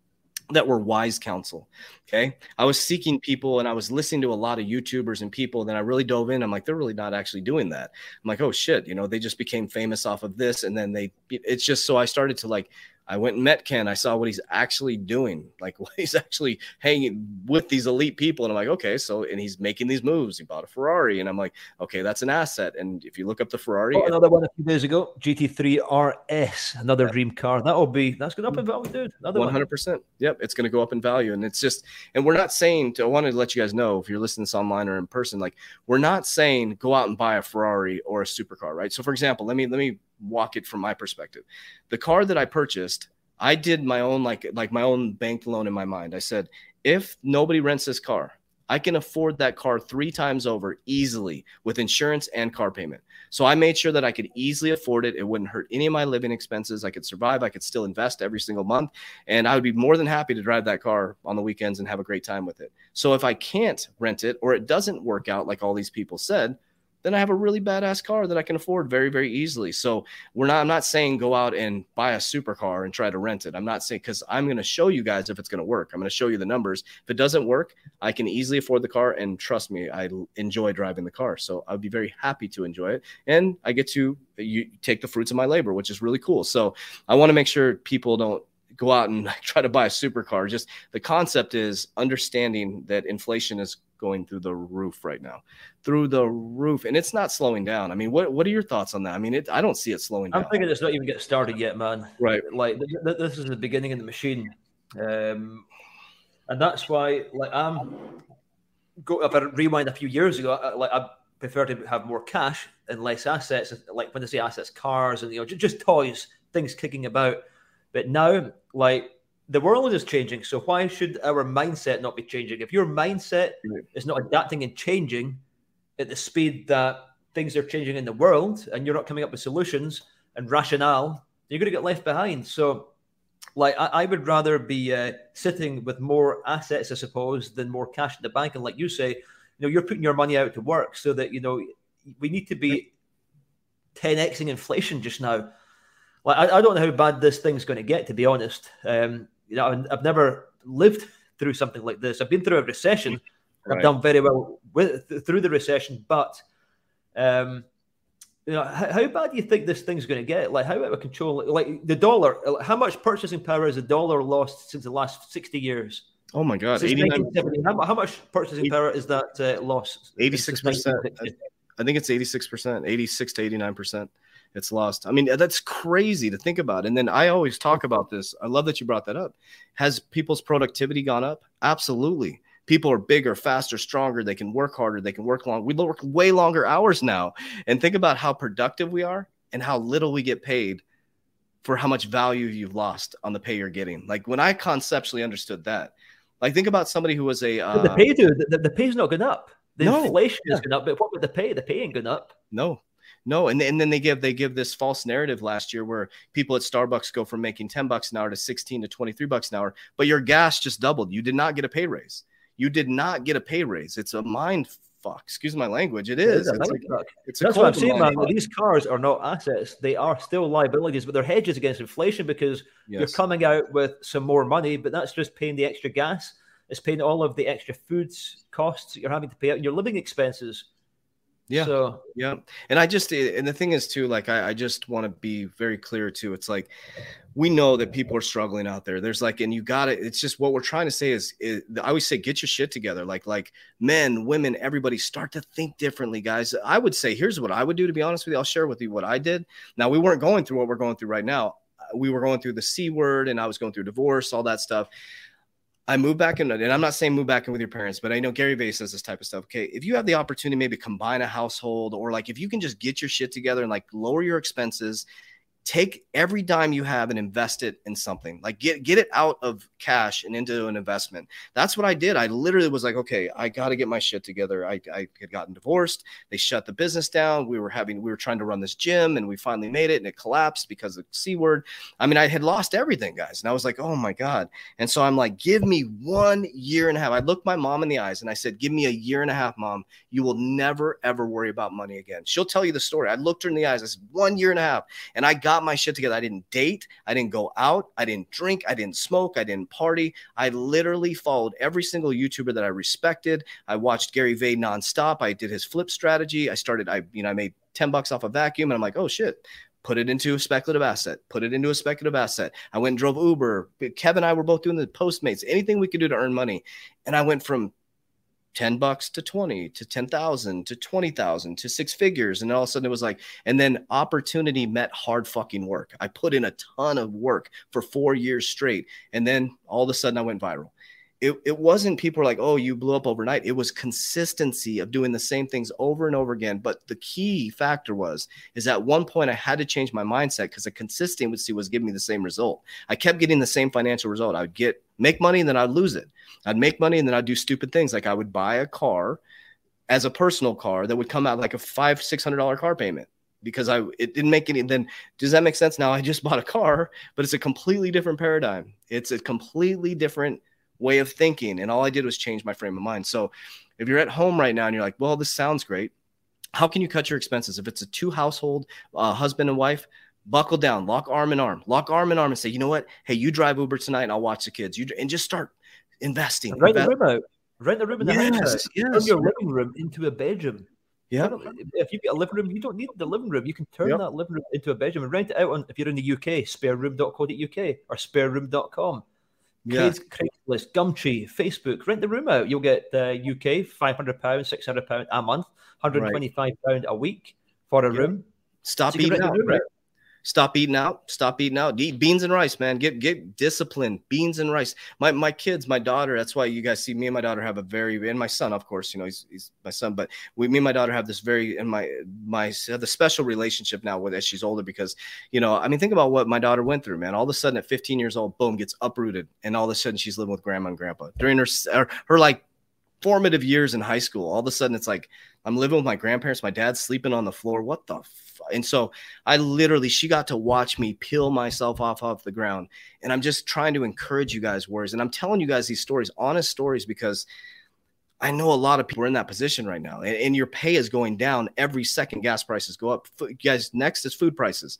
that were wise counsel. Okay. I was seeking people and I was listening to a lot of YouTubers and people. Then I really dove in. I'm like, they're really not actually doing that. I'm like, oh shit, you know, they just became famous off of this. And then they, it's just so I started to like I went and met Ken. I saw what he's actually doing, like <laughs> what he's actually hanging with these elite people. And I'm like, okay, so and he's making these moves. He bought a Ferrari, and I'm like, okay, that's an asset. And if you look up the Ferrari, oh, another one a few days ago, GT3 RS, another yeah. dream car. That'll be that's going up in value, dude. Another 100. percent Yep, it's going to go up in value, and it's just, and we're not saying. To, I wanted to let you guys know if you're listening to this online or in person, like we're not saying go out and buy a Ferrari or a supercar, right? So, for example, let me let me walk it from my perspective. The car that I purchased, I did my own like like my own bank loan in my mind. I said, if nobody rents this car, I can afford that car three times over easily with insurance and car payment. So I made sure that I could easily afford it. It wouldn't hurt any of my living expenses. I could survive. I could still invest every single month. And I would be more than happy to drive that car on the weekends and have a great time with it. So if I can't rent it or it doesn't work out like all these people said, then I have a really badass car that I can afford very, very easily. So we're not, I'm not saying go out and buy a supercar and try to rent it. I'm not saying because I'm going to show you guys if it's going to work. I'm going to show you the numbers. If it doesn't work, I can easily afford the car. And trust me, I enjoy driving the car. So I'd be very happy to enjoy it. And I get to you take the fruits of my labor, which is really cool. So I want to make sure people don't go out and <laughs> try to buy a supercar. Just the concept is understanding that inflation is going through the roof right now, through the roof, and it's not slowing down. I mean, what what are your thoughts on that? I mean, it, I don't see it slowing I'm down. I'm thinking it's not even get started yet, man. Right. Like th- th- this is the beginning of the machine, um, and that's why, like, I'm. Go if I rewind a few years ago, I, like I prefer to have more cash and less assets. Like when they say assets, cars and you know just toys, things kicking about. But now, like the world is changing. So why should our mindset not be changing? If your mindset right. is not adapting and changing at the speed that things are changing in the world, and you're not coming up with solutions and rationale, you're going to get left behind. So, like, I, I would rather be uh, sitting with more assets, I suppose, than more cash in the bank. And like you say, you know, you're putting your money out to work so that you know we need to be 10xing inflation just now like I, I don't know how bad this thing's going to get. To be honest, um, you know, I've never lived <laughs> through something like this. I've been through a recession. Right. I've done very well with through the recession, but um, you know, how, how, bad do you think this thing's going to get? Like, how out of control? Like the dollar, how much purchasing power has the dollar lost since the last sixty years? Oh my God, how, how, much purchasing power is that uh, lost? Eighty-six percent. I think it's eighty-six percent, eighty-six to eighty-nine percent. It's lost. I mean, that's crazy to think about. And then I always talk about this. I love that you brought that up. Has people's productivity gone up? Absolutely people are bigger, faster, stronger. They can work harder. They can work long. We work way longer hours now. And think about how productive we are and how little we get paid for how much value you've lost on the pay you're getting. Like when I conceptually understood that, like think about somebody who was a uh, the pay dude. The, the pay's not going up. The no, inflation yeah. is going up, but what with the pay? The pay ain't going up. No, no, and, and then they give they give this false narrative last year where people at Starbucks go from making 10 bucks an hour to 16 to 23 bucks an hour, but your gas just doubled. You did not get a pay raise. You did not get a pay raise. It's a mind fuck. Excuse my language. It is. It is it's, like, it's That's what I'm saying, man. These cars are not assets. They are still liabilities, but they're hedges against inflation because yes. you're coming out with some more money, but that's just paying the extra gas. It's paying all of the extra foods costs that you're having to pay out, and your living expenses yeah. So yeah, and I just eh, and the thing is too, like I, I just want to be very clear too. It's like we know that people are struggling out there. There's like, and you got it. It's just what we're trying to say is, eh, is, I always say, get your shit together. Like like men, women, everybody, start to think differently, guys. I would say, here's what I would do. To be honest with you, I'll share with you what I did. Now we weren't going through what we're going through right now. Uh, we were going through the c word, and I was going through divorce, all that stuff. I move back in, and I'm not saying move back in with your parents, but I know Gary Vee says this type of stuff. Okay, if you have the opportunity, maybe combine a household, or like if you can just get your shit together and like lower your expenses take every dime you have and invest it in something. Like get get it out of cash and into an investment. That's what i did. I literally was like okay i got to get my shit together. I, I had gotten divorced. They shut the business down. We were having we were trying to run this gym and we finally made it and it collapsed because of c word. I mean i had lost everything guys and i was like oh my god. And so i'm like give me one year and a half. I looked my mom in the eyes and i said give me a year and a half mom. You will never ever worry about money again. She'll tell you the story. I looked her in the eyes. I said one year and a half. And i got got my shit together. I didn't date. I didn't go out. I didn't drink. I didn't smoke. I didn't party. I literally followed every single YouTuber that I respected. I watched Gary Vee nonstop. I did his flip strategy. I started, I, you know, I made 10 bucks off a vacuum and I'm like, oh shit, put it into a speculative asset, put it into a speculative asset. I went and drove Uber. Kevin and I were both doing the Postmates, anything we could do to earn money. And I went from 10 bucks to 20 to 10,000 to 20,000 to six figures. And all of a sudden it was like, and then opportunity met hard fucking work. I put in a ton of work for four years straight. And then all of a sudden I went viral it, it wasn't people like, oh, you blew up overnight. It was consistency of doing the same things over and over again. But the key factor was, is at one point I had to change my mindset because the consistency was giving me the same result. I kept getting the same financial result. I would get make money and then I'd lose it. I'd make money and then I'd do stupid things. Like I would buy a car as a personal car that would come out like a five, six hundred dollar car payment because I it didn't make any then does that make sense? Now I just <laughs> bought a car, but it's a completely different paradigm. It's a completely different way of thinking. And all I did was change my frame of mind. So if you're at home right now and you're like, well, this sounds great. How can you cut your expenses? If it's a two household, uh, husband and wife, buckle down, lock arm in arm, lock arm in arm and say, you know what? Hey, you drive Uber tonight and I'll watch the kids. You and just start investing. Rent the room out. Rent the room in the yes, house. Yes. Turn your living room into a bedroom. Yeah. If you've got a living room, you don't need the living room. You can turn yep. that living room into a bedroom and rent it out on if you're in the UK, spareroom.co.uk or spareroom.com. Yeah. Craigslist, Gumtree, Facebook, rent the room out. You'll get uh, UK five hundred pounds, six hundred pounds a month, hundred twenty five pound a week for a room. Stop so eating out. Right? Stop eating out. Stop eating out. Eat beans and rice, man. Get get disciplined. Beans and rice. My my kids, my daughter. That's why you guys see me and my daughter have a very and my son, of course. You know, he's, he's my son, but we me and my daughter have this very and my my the special relationship now with as she's older because you know I mean think about what my daughter went through, man. All of a sudden at 15 years old, boom, gets uprooted, and all of a sudden she's living with grandma and grandpa during her her, her like formative years in high school. All of a sudden it's like I'm living with my grandparents. My dad's sleeping on the floor. What the and so I literally, she got to watch me peel myself off off the ground. And I'm just trying to encourage you guys, words. And I'm telling you guys these stories, honest stories, because I know a lot of people are in that position right now, and, and your pay is going down every second. Gas prices go up. F- guys, next is food prices.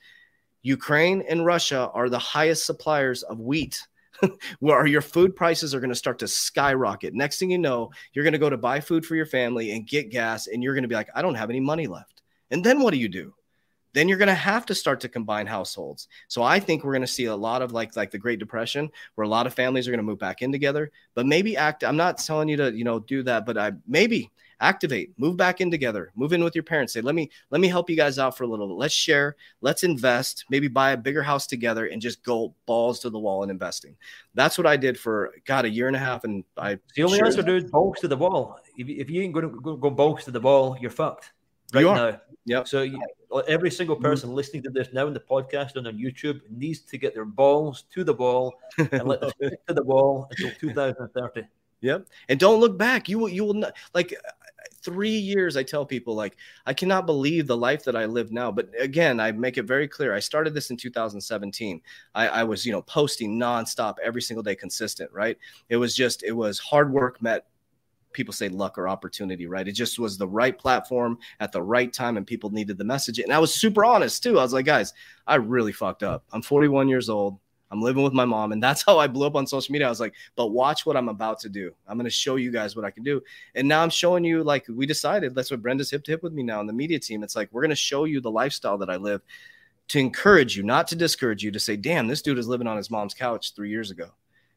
Ukraine and Russia are the highest suppliers of wheat. <laughs> where your food prices are going to start to skyrocket. Next thing you know, you're going to go to buy food for your family and get gas, and you're going to be like, I don't have any money left. And then what do you do? Then you're going to have to start to combine households. So I think we're going to see a lot of like like the Great Depression, where a lot of families are going to move back in together. But maybe act. I'm not telling you to you know do that, but I maybe activate, move back in together, move in with your parents. Say, let me let me help you guys out for a little bit. Let's share. Let's invest. Maybe buy a bigger house together and just go balls to the wall and investing. That's what I did for God a year and a half, and I. The only answer, dude, balls to the wall. If, if you ain't going to go, go balls to the wall, you're fucked right you now. Yeah. So you, every single mm-hmm. person listening to this now in the podcast and on YouTube needs to get their balls to the ball and let them <laughs> stick to the ball until 2030. Yep. And don't look back. You will, you will not like three years. I tell people like, I cannot believe the life that I live now. But again, I make it very clear. I started this in 2017. I, I was, you know, posting nonstop every single day, consistent, right? It was just, it was hard work met people say luck or opportunity, right? It just was the right platform at the right time and people needed the message. And I was super honest too. I was like, guys, I really fucked up. I'm 41 years old. I'm living with my mom. And that's <laughs> how I blew up on social media. I was like, but watch what I'm about to do. I'm going to show you guys what I can do. And now I'm showing you, like, we decided that's what Brenda's hip to hip with me now in the media team. It's like, we're going to show you the lifestyle that I live to encourage you, not to discourage you, to say, damn, this dude is living on his mom's couch three years ago.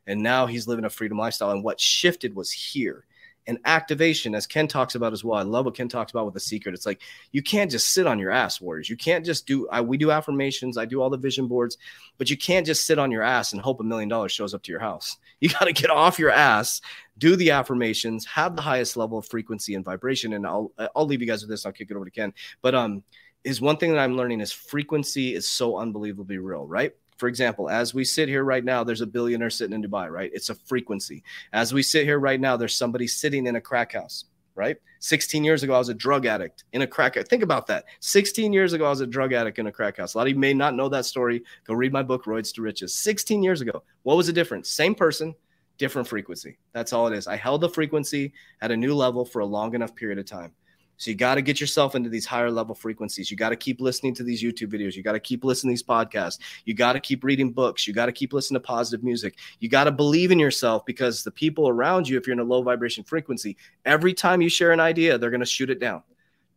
And now he's living a freedom lifestyle. And what shifted was here and activation, as Ken talks about as well. I love what Ken talks about with the secret. It's like you can't just sit on your ass, warriors. You can't just do. I, we do affirmations. I do all the vision boards, but you can't just sit on your ass and hope a million dollars shows up to your house. <laughs> You got to get off your ass, do the affirmations, have the highest level of frequency and vibration. And I'll I'll leave you guys with this. I'll kick it over to Ken. But um, is one thing that I'm learning is frequency is so unbelievably real, right? For example, as we sit here right now, there's a billionaire sitting in Dubai, right? It's a frequency. As we sit here right now, there's somebody sitting in a crack house, right? 16 years ago, I was a drug addict in a crack. Think about that. 16 years ago, I was a drug addict in a crack house. A lot of you may not know that story. Go read my book, Roids to Riches. 16 years ago, what was the difference? Same person, different frequency. That's all it is. I held the frequency at a new level for a long enough period of time. So you got to get yourself into these higher level frequencies. You got to keep listening to these YouTube videos. You got to keep listening to these podcasts. You got to keep reading books. You got to keep listening to positive music. You got to believe in yourself because the people around you, if you're in a low vibration frequency, every time you share an idea, they're going to shoot it down.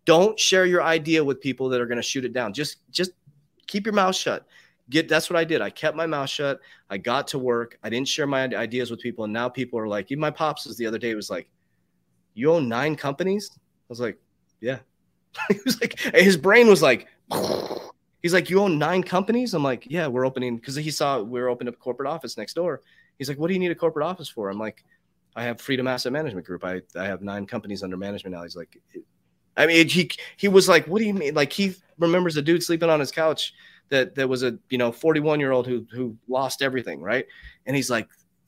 Don't share your idea with people that are going to shoot it down. Just just keep your mouth shut. Get that's what I did. I kept my mouth shut. I got to work. I didn't share my ideas with people, and now people are like, even my pops was the other day was like, "You own nine companies." I was like, yeah. <laughs> he was like, his brain was like, <laughs> he's like, you own nine companies? I'm like, yeah, we're opening because he saw we are opening a corporate office next door. He's like, what do you need a corporate office for? I'm like, I have Freedom Asset Management Group. I, I have nine companies under management now. He's like, I mean, he he was like, what do you mean? Like he remembers a dude sleeping on his couch that that was a you know 41 year old who who lost everything, right? And he's like,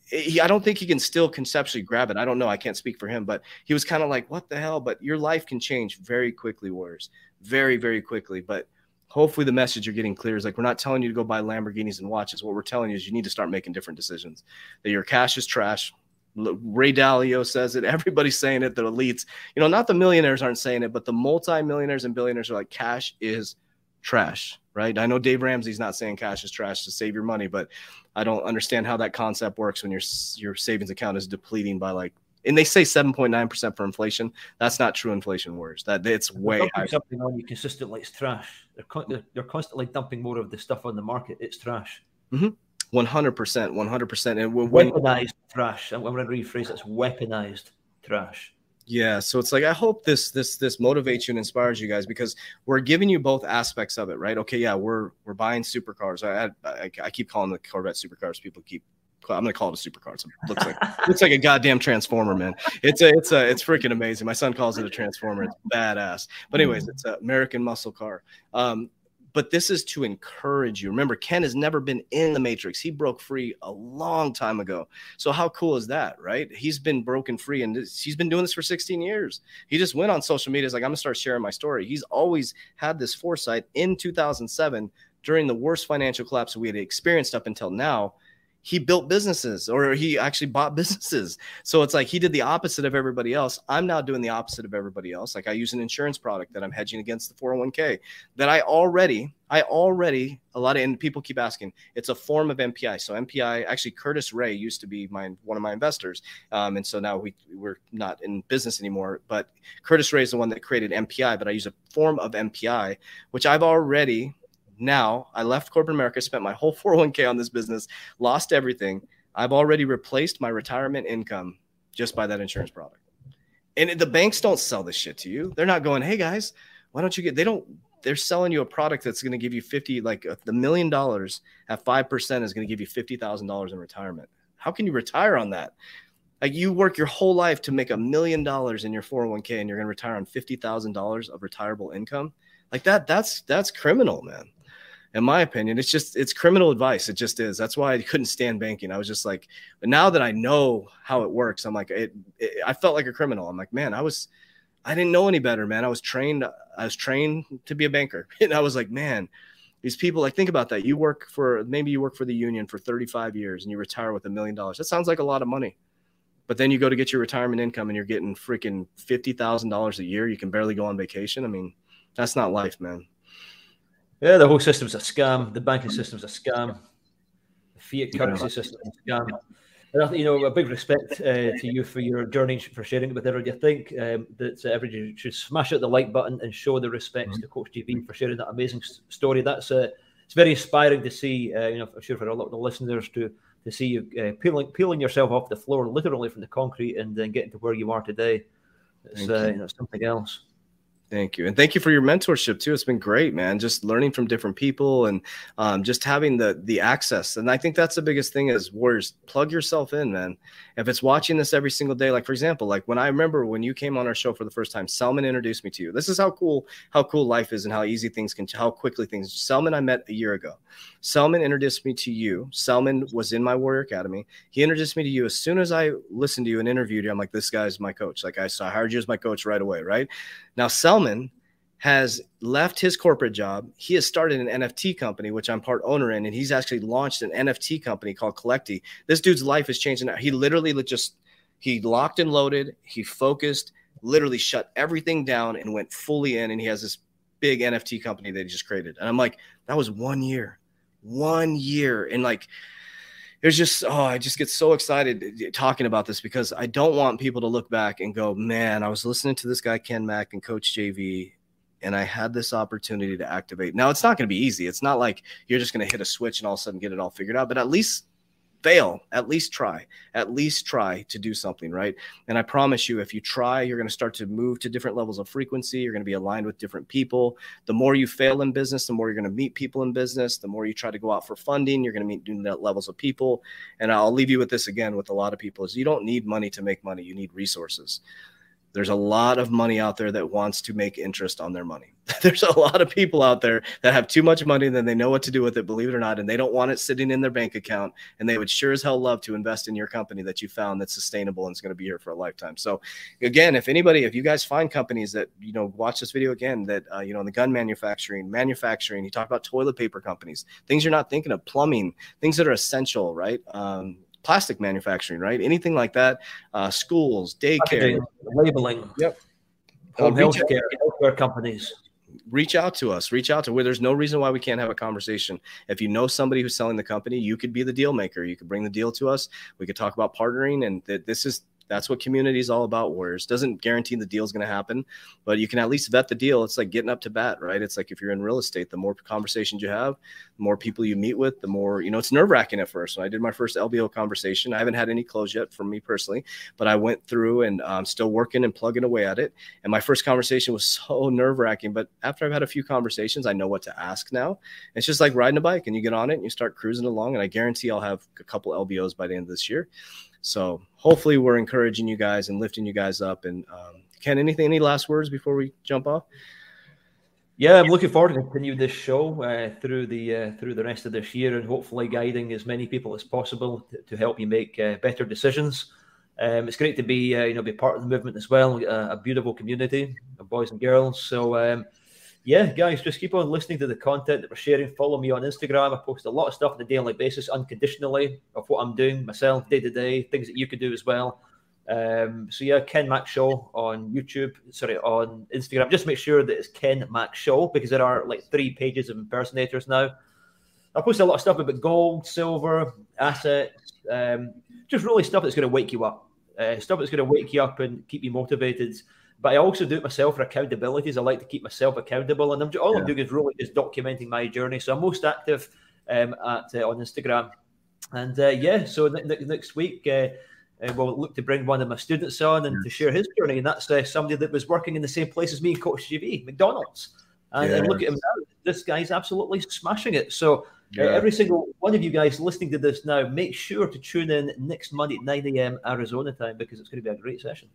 he, I don't think he can still conceptually grab it. I don't know. I can't speak for him, but he was kind of like, what the hell? But your life can change very quickly, Warriors. Very, very quickly. But hopefully the message you're getting clear is like, we're not telling you to go buy Lamborghinis and watches. What we're telling you is you need to start making different decisions, that your cash is trash. Ray Dalio says it. <laughs> Everybody's saying it. The elites, you know, not the millionaires aren't saying it, but the multi-millionaires and billionaires are like, cash is trash, right? I know Dave Ramsey's not saying cash is trash to save your money, but I don't understand how that concept works when your your savings account is depleting by like and they say 7.9% for inflation. That's not true inflation words. That it's way higher. Something on you consistently, it's trash. They're, they're, they're, constantly dumping more of the stuff on the market. It's trash. Mm-hmm. 100%. 100%. And when, weaponized trash. I'm going to rephrase It's weaponized trash. Yeah, so it's like I hope this this this motivates you and inspires you guys because we're giving you both aspects of it, right? Okay, yeah, we're we're buying supercars. I I, I keep calling the Corvette supercars. People keep I'm gonna call it a supercar. It looks like <laughs> looks like a goddamn transformer, man. It's a it's a it's freaking amazing. My son calls it a transformer. It's badass. But anyways, it's an American muscle car. Um, but this is to encourage you. Remember, Ken has never been in the matrix. He broke free a long time ago. So how cool is that, right? He's been broken free and this, he's been doing this for 16 years. He just went on social media. He's like, I'm gonna start sharing my story. He's always had this foresight in 2007 during the worst financial collapse we had experienced up until now. He built businesses or he actually bought <laughs> businesses. So it's like he did the opposite of everybody else. I'm now doing the opposite of everybody else. Like I use an insurance product that I'm hedging against the 401k that I already, I already, a lot of, and people keep asking, it's a form of MPI. So MPI, actually, Curtis Ray used to be my, one of my investors. Um, and so now we, we're not in business anymore, but Curtis Ray is the one that created MPI, but I use a form of MPI, which I've already now I left corporate America, spent my whole <laughs> 401k on this business, lost everything. I've already replaced my retirement income just by that insurance product. And the banks don't sell this shit to you. They're not going, hey guys, why don't you get, they don't, they're selling you a product that's going to give you 50, like uh, the million dollars at 5% is going to give you $50,000 in retirement. How can you retire on that? Like you work your whole life to make a million dollars in your 401k and you're going to retire on $50,000 of retireable income. Like that, that's, that's criminal, man in my opinion. It's just it's criminal advice. It just is. That's why I couldn't stand banking. I was just like, but now that I know how it works, I'm like, it, it, I felt like a criminal. I'm like, man, I was, I didn't know any better, man. I was trained. I was trained to be a banker, <laughs> and I was like, man. These people, like, think about that. You work for maybe you work for the union for 35 years and you retire with a million dollars. That sounds like a lot of money. But then you go to get your retirement income and you're getting freaking $50,000 a year. You can barely go on vacation. I mean, that's not life, man. Yeah, the whole system's a scam. The banking system's a scam. The fiat currency yeah. system is a scam. And I think, you know, a big respect uh, to you for your journey, for sharing it with everybody. I think um, that uh, everybody should smash out the like button and show the respect mm-hmm. to Coach JV for sharing that amazing story. That's uh, it's very inspiring to see. Uh, you know, I'm sure for a lot of the listeners to to see you uh, peeling peeling yourself off the floor, literally from the concrete, and then getting to where you are today. It's uh, you know something else. Thank you. And thank you for your mentorship too. It's been great, man. Just learning from different people and um, just having the the access. And I think that's the biggest thing is warriors, plug yourself in, man. If it's watching this every single day, like for example, like when I remember when you came on our show for the first time, Selman introduced me to you. This is how cool, how cool life is and how easy things can, how quickly things. Selman I met a year ago. Selman introduced me to you. Selman was in my Warrior Academy. He introduced me to you as soon as I listened to you and interviewed you. I'm like, this guy's my coach. Like I, I hired you as my coach right away, right? Now Selman has left his corporate job. He has started an NFT company, which I'm part owner in, and he's actually launched an NFT company called Collecti. This dude's life is changing. He literally just he locked and loaded. He focused, literally shut everything down and went fully in. And he has this big NFT company that he just created. And I'm like, that was one year one year and like there's just oh i just get so excited eh, talking about this because i don't want people to look back and go man i was listening to this guy ken mack and coach jv and i had this opportunity to activate. Now it's not going to be easy. It's not like you're just going to hit a switch and all of a sudden get it all figured out but at least fail, at least try, at least try to do something, right? And I promise you, if you try, you're going to start to move to different levels of frequency. You're going to be aligned with different people. The more you fail in business, the more you're going to meet people in business. The more you try to go out for funding, you're going to meet new levels of people. And I'll leave you with this again with a lot of people is you don't need money to make money. You need resources there's a lot of money out there that wants to make interest on their money. <laughs> there's a lot of people out there that have too much money and then they know what to do with it, believe it or not, and they don't want it sitting in their bank account. And they would sure as hell love to invest in your company that you found that's sustainable and is going to be here for a lifetime. So, again, if anybody, if you guys find companies that you know watch this video again, that uh, you know in the gun manufacturing, manufacturing, you talk about toilet paper companies, things you're not thinking of, plumbing, things that are essential, right? Um, plastic manufacturing, right? Anything like that, uh, schools, daycare, labeling. Yep. Home healthcare, healthcare companies. Reach out to us. Reach out to where there's no reason why we can't have a conversation. If you know somebody who's selling the company, you could be the deal maker. You could bring the deal to us. We could talk about partnering, and th- this is that's what community is all about. Warriors doesn't guarantee the deal is going to happen, but you can at least vet the deal. It's like getting up to bat, right? It's like if you're in real estate, the more conversations you have, the more people you meet with, the more you know. It's nerve wracking at first. When I did my first LBO conversation, I haven't had any close yet from me personally, but I went through and I'm um, still working and plugging away at it. And my first conversation was <laughs> so nerve wracking, but after I've had a few conversations, I know what to ask now. It's just like riding a bike, and you get on it and you start cruising along. And I guarantee I'll have a couple LBOs by the end of this year. So hopefully we're encouraging you guys and lifting you guys up. And um, Ken, anything, any last words before we jump off? Yeah, I'm looking forward to continue this show uh, through the uh, through the rest of this year, and hopefully guiding as many people as possible to, to help you make uh, better decisions. Um, it's great to be uh, you know be part of the movement as well. a beautiful community of boys and girls. So um, yeah, guys, just keep on listening to the content that we're sharing. Follow me on Instagram. I post a lot of stuff on a daily basis, unconditionally, of what I'm doing myself day to day, things that you could do as well. Um, so yeah, Ken Mack Show on YouTube, sorry, on Instagram. Just make sure that it's Ken Mack Show because there are like three pages of impersonators now. I post a lot of stuff about gold, silver, assets, um, just really stuff that's going to wake you up, uh, stuff that's going to wake you up and keep you motivated. But I also do it myself for accountabilities. I like to keep myself accountable, and I'm, all yeah. I'm doing is really just documenting my journey. So I'm most active um, at uh, on Instagram, and uh, yeah. So next week. Uh, uh, we'll look to bring one of my students on and to share his journey. And that's uh, somebody that was working in the same place as me, Coach JV, McDonald's. And, and look at him now. This guy's absolutely smashing it. So uh, yeah. uh, every single one of you guys listening to this now, make sure to tune in next Monday at 9 a.m. Arizona time because it's going to be a great session.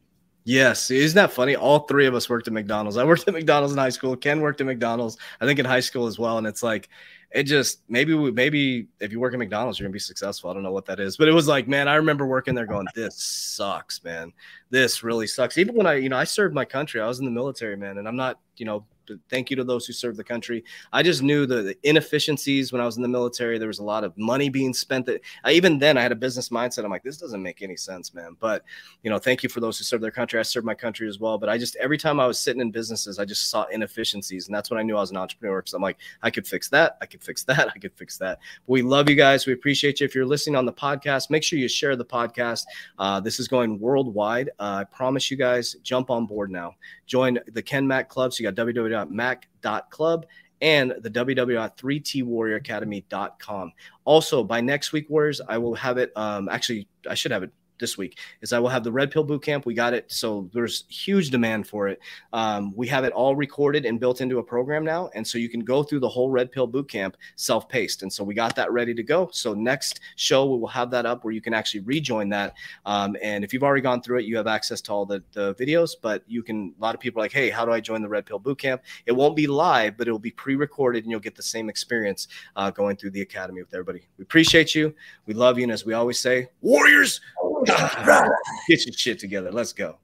Yes, isn't that funny? All three of us worked at McDonald's. I worked at <laughs> McDonald's in high school. Ken worked at McDonald's. I think in high school as well. And it's like, it just maybe we, maybe if you work at McDonald's, you're gonna be successful. I don't know what that is, but it was like, man, I remember working there going, this sucks, man. This really sucks. Even when I, you know, I served my country. I was in the military, man, and I'm not, you know, thank you to those who serve the country. I just knew the, the, inefficiencies when I was in the military. There was a lot of money being spent. That I, even then I had a business mindset. I'm like, this doesn't make any sense, man. But you know, thank you for those who serve their country. I serve my country as well. But I just every time I was sitting in businesses, I just saw inefficiencies, and that's when I knew I was an entrepreneur. Because I'm like, I could fix that. I could fix that. <laughs> I could fix that. But we love you guys. We appreciate you. If you're listening on the podcast, make sure you share the podcast. Uh, this is going worldwide. Uh, I promise you guys, jump on board now. Join the Ken Mack Club. So you got www.mac.club and the www.3twarrioracademy.com. Also, by next week, Warriors, I will have it. Um, actually, I should have it this week is I will have the Red Pill Boot Camp. We got it, so there's huge demand for it. Um, we have it all recorded and built into a program now, and so you can go through the whole Red Pill Boot Camp self-paced. And so we got that ready to go. So next show we will have that up where you can actually rejoin that. Um, and if you've already gone through it, you have access to all the, the videos. But you can. A lot of people are like, hey, how do I join the Red Pill Boot Camp? It won't be live, but it will be pre-recorded, and you'll get the same experience uh, going through the academy with everybody. We appreciate you. We love you, and as we always say, Warriors. <laughs> Get your shit together. Let's go.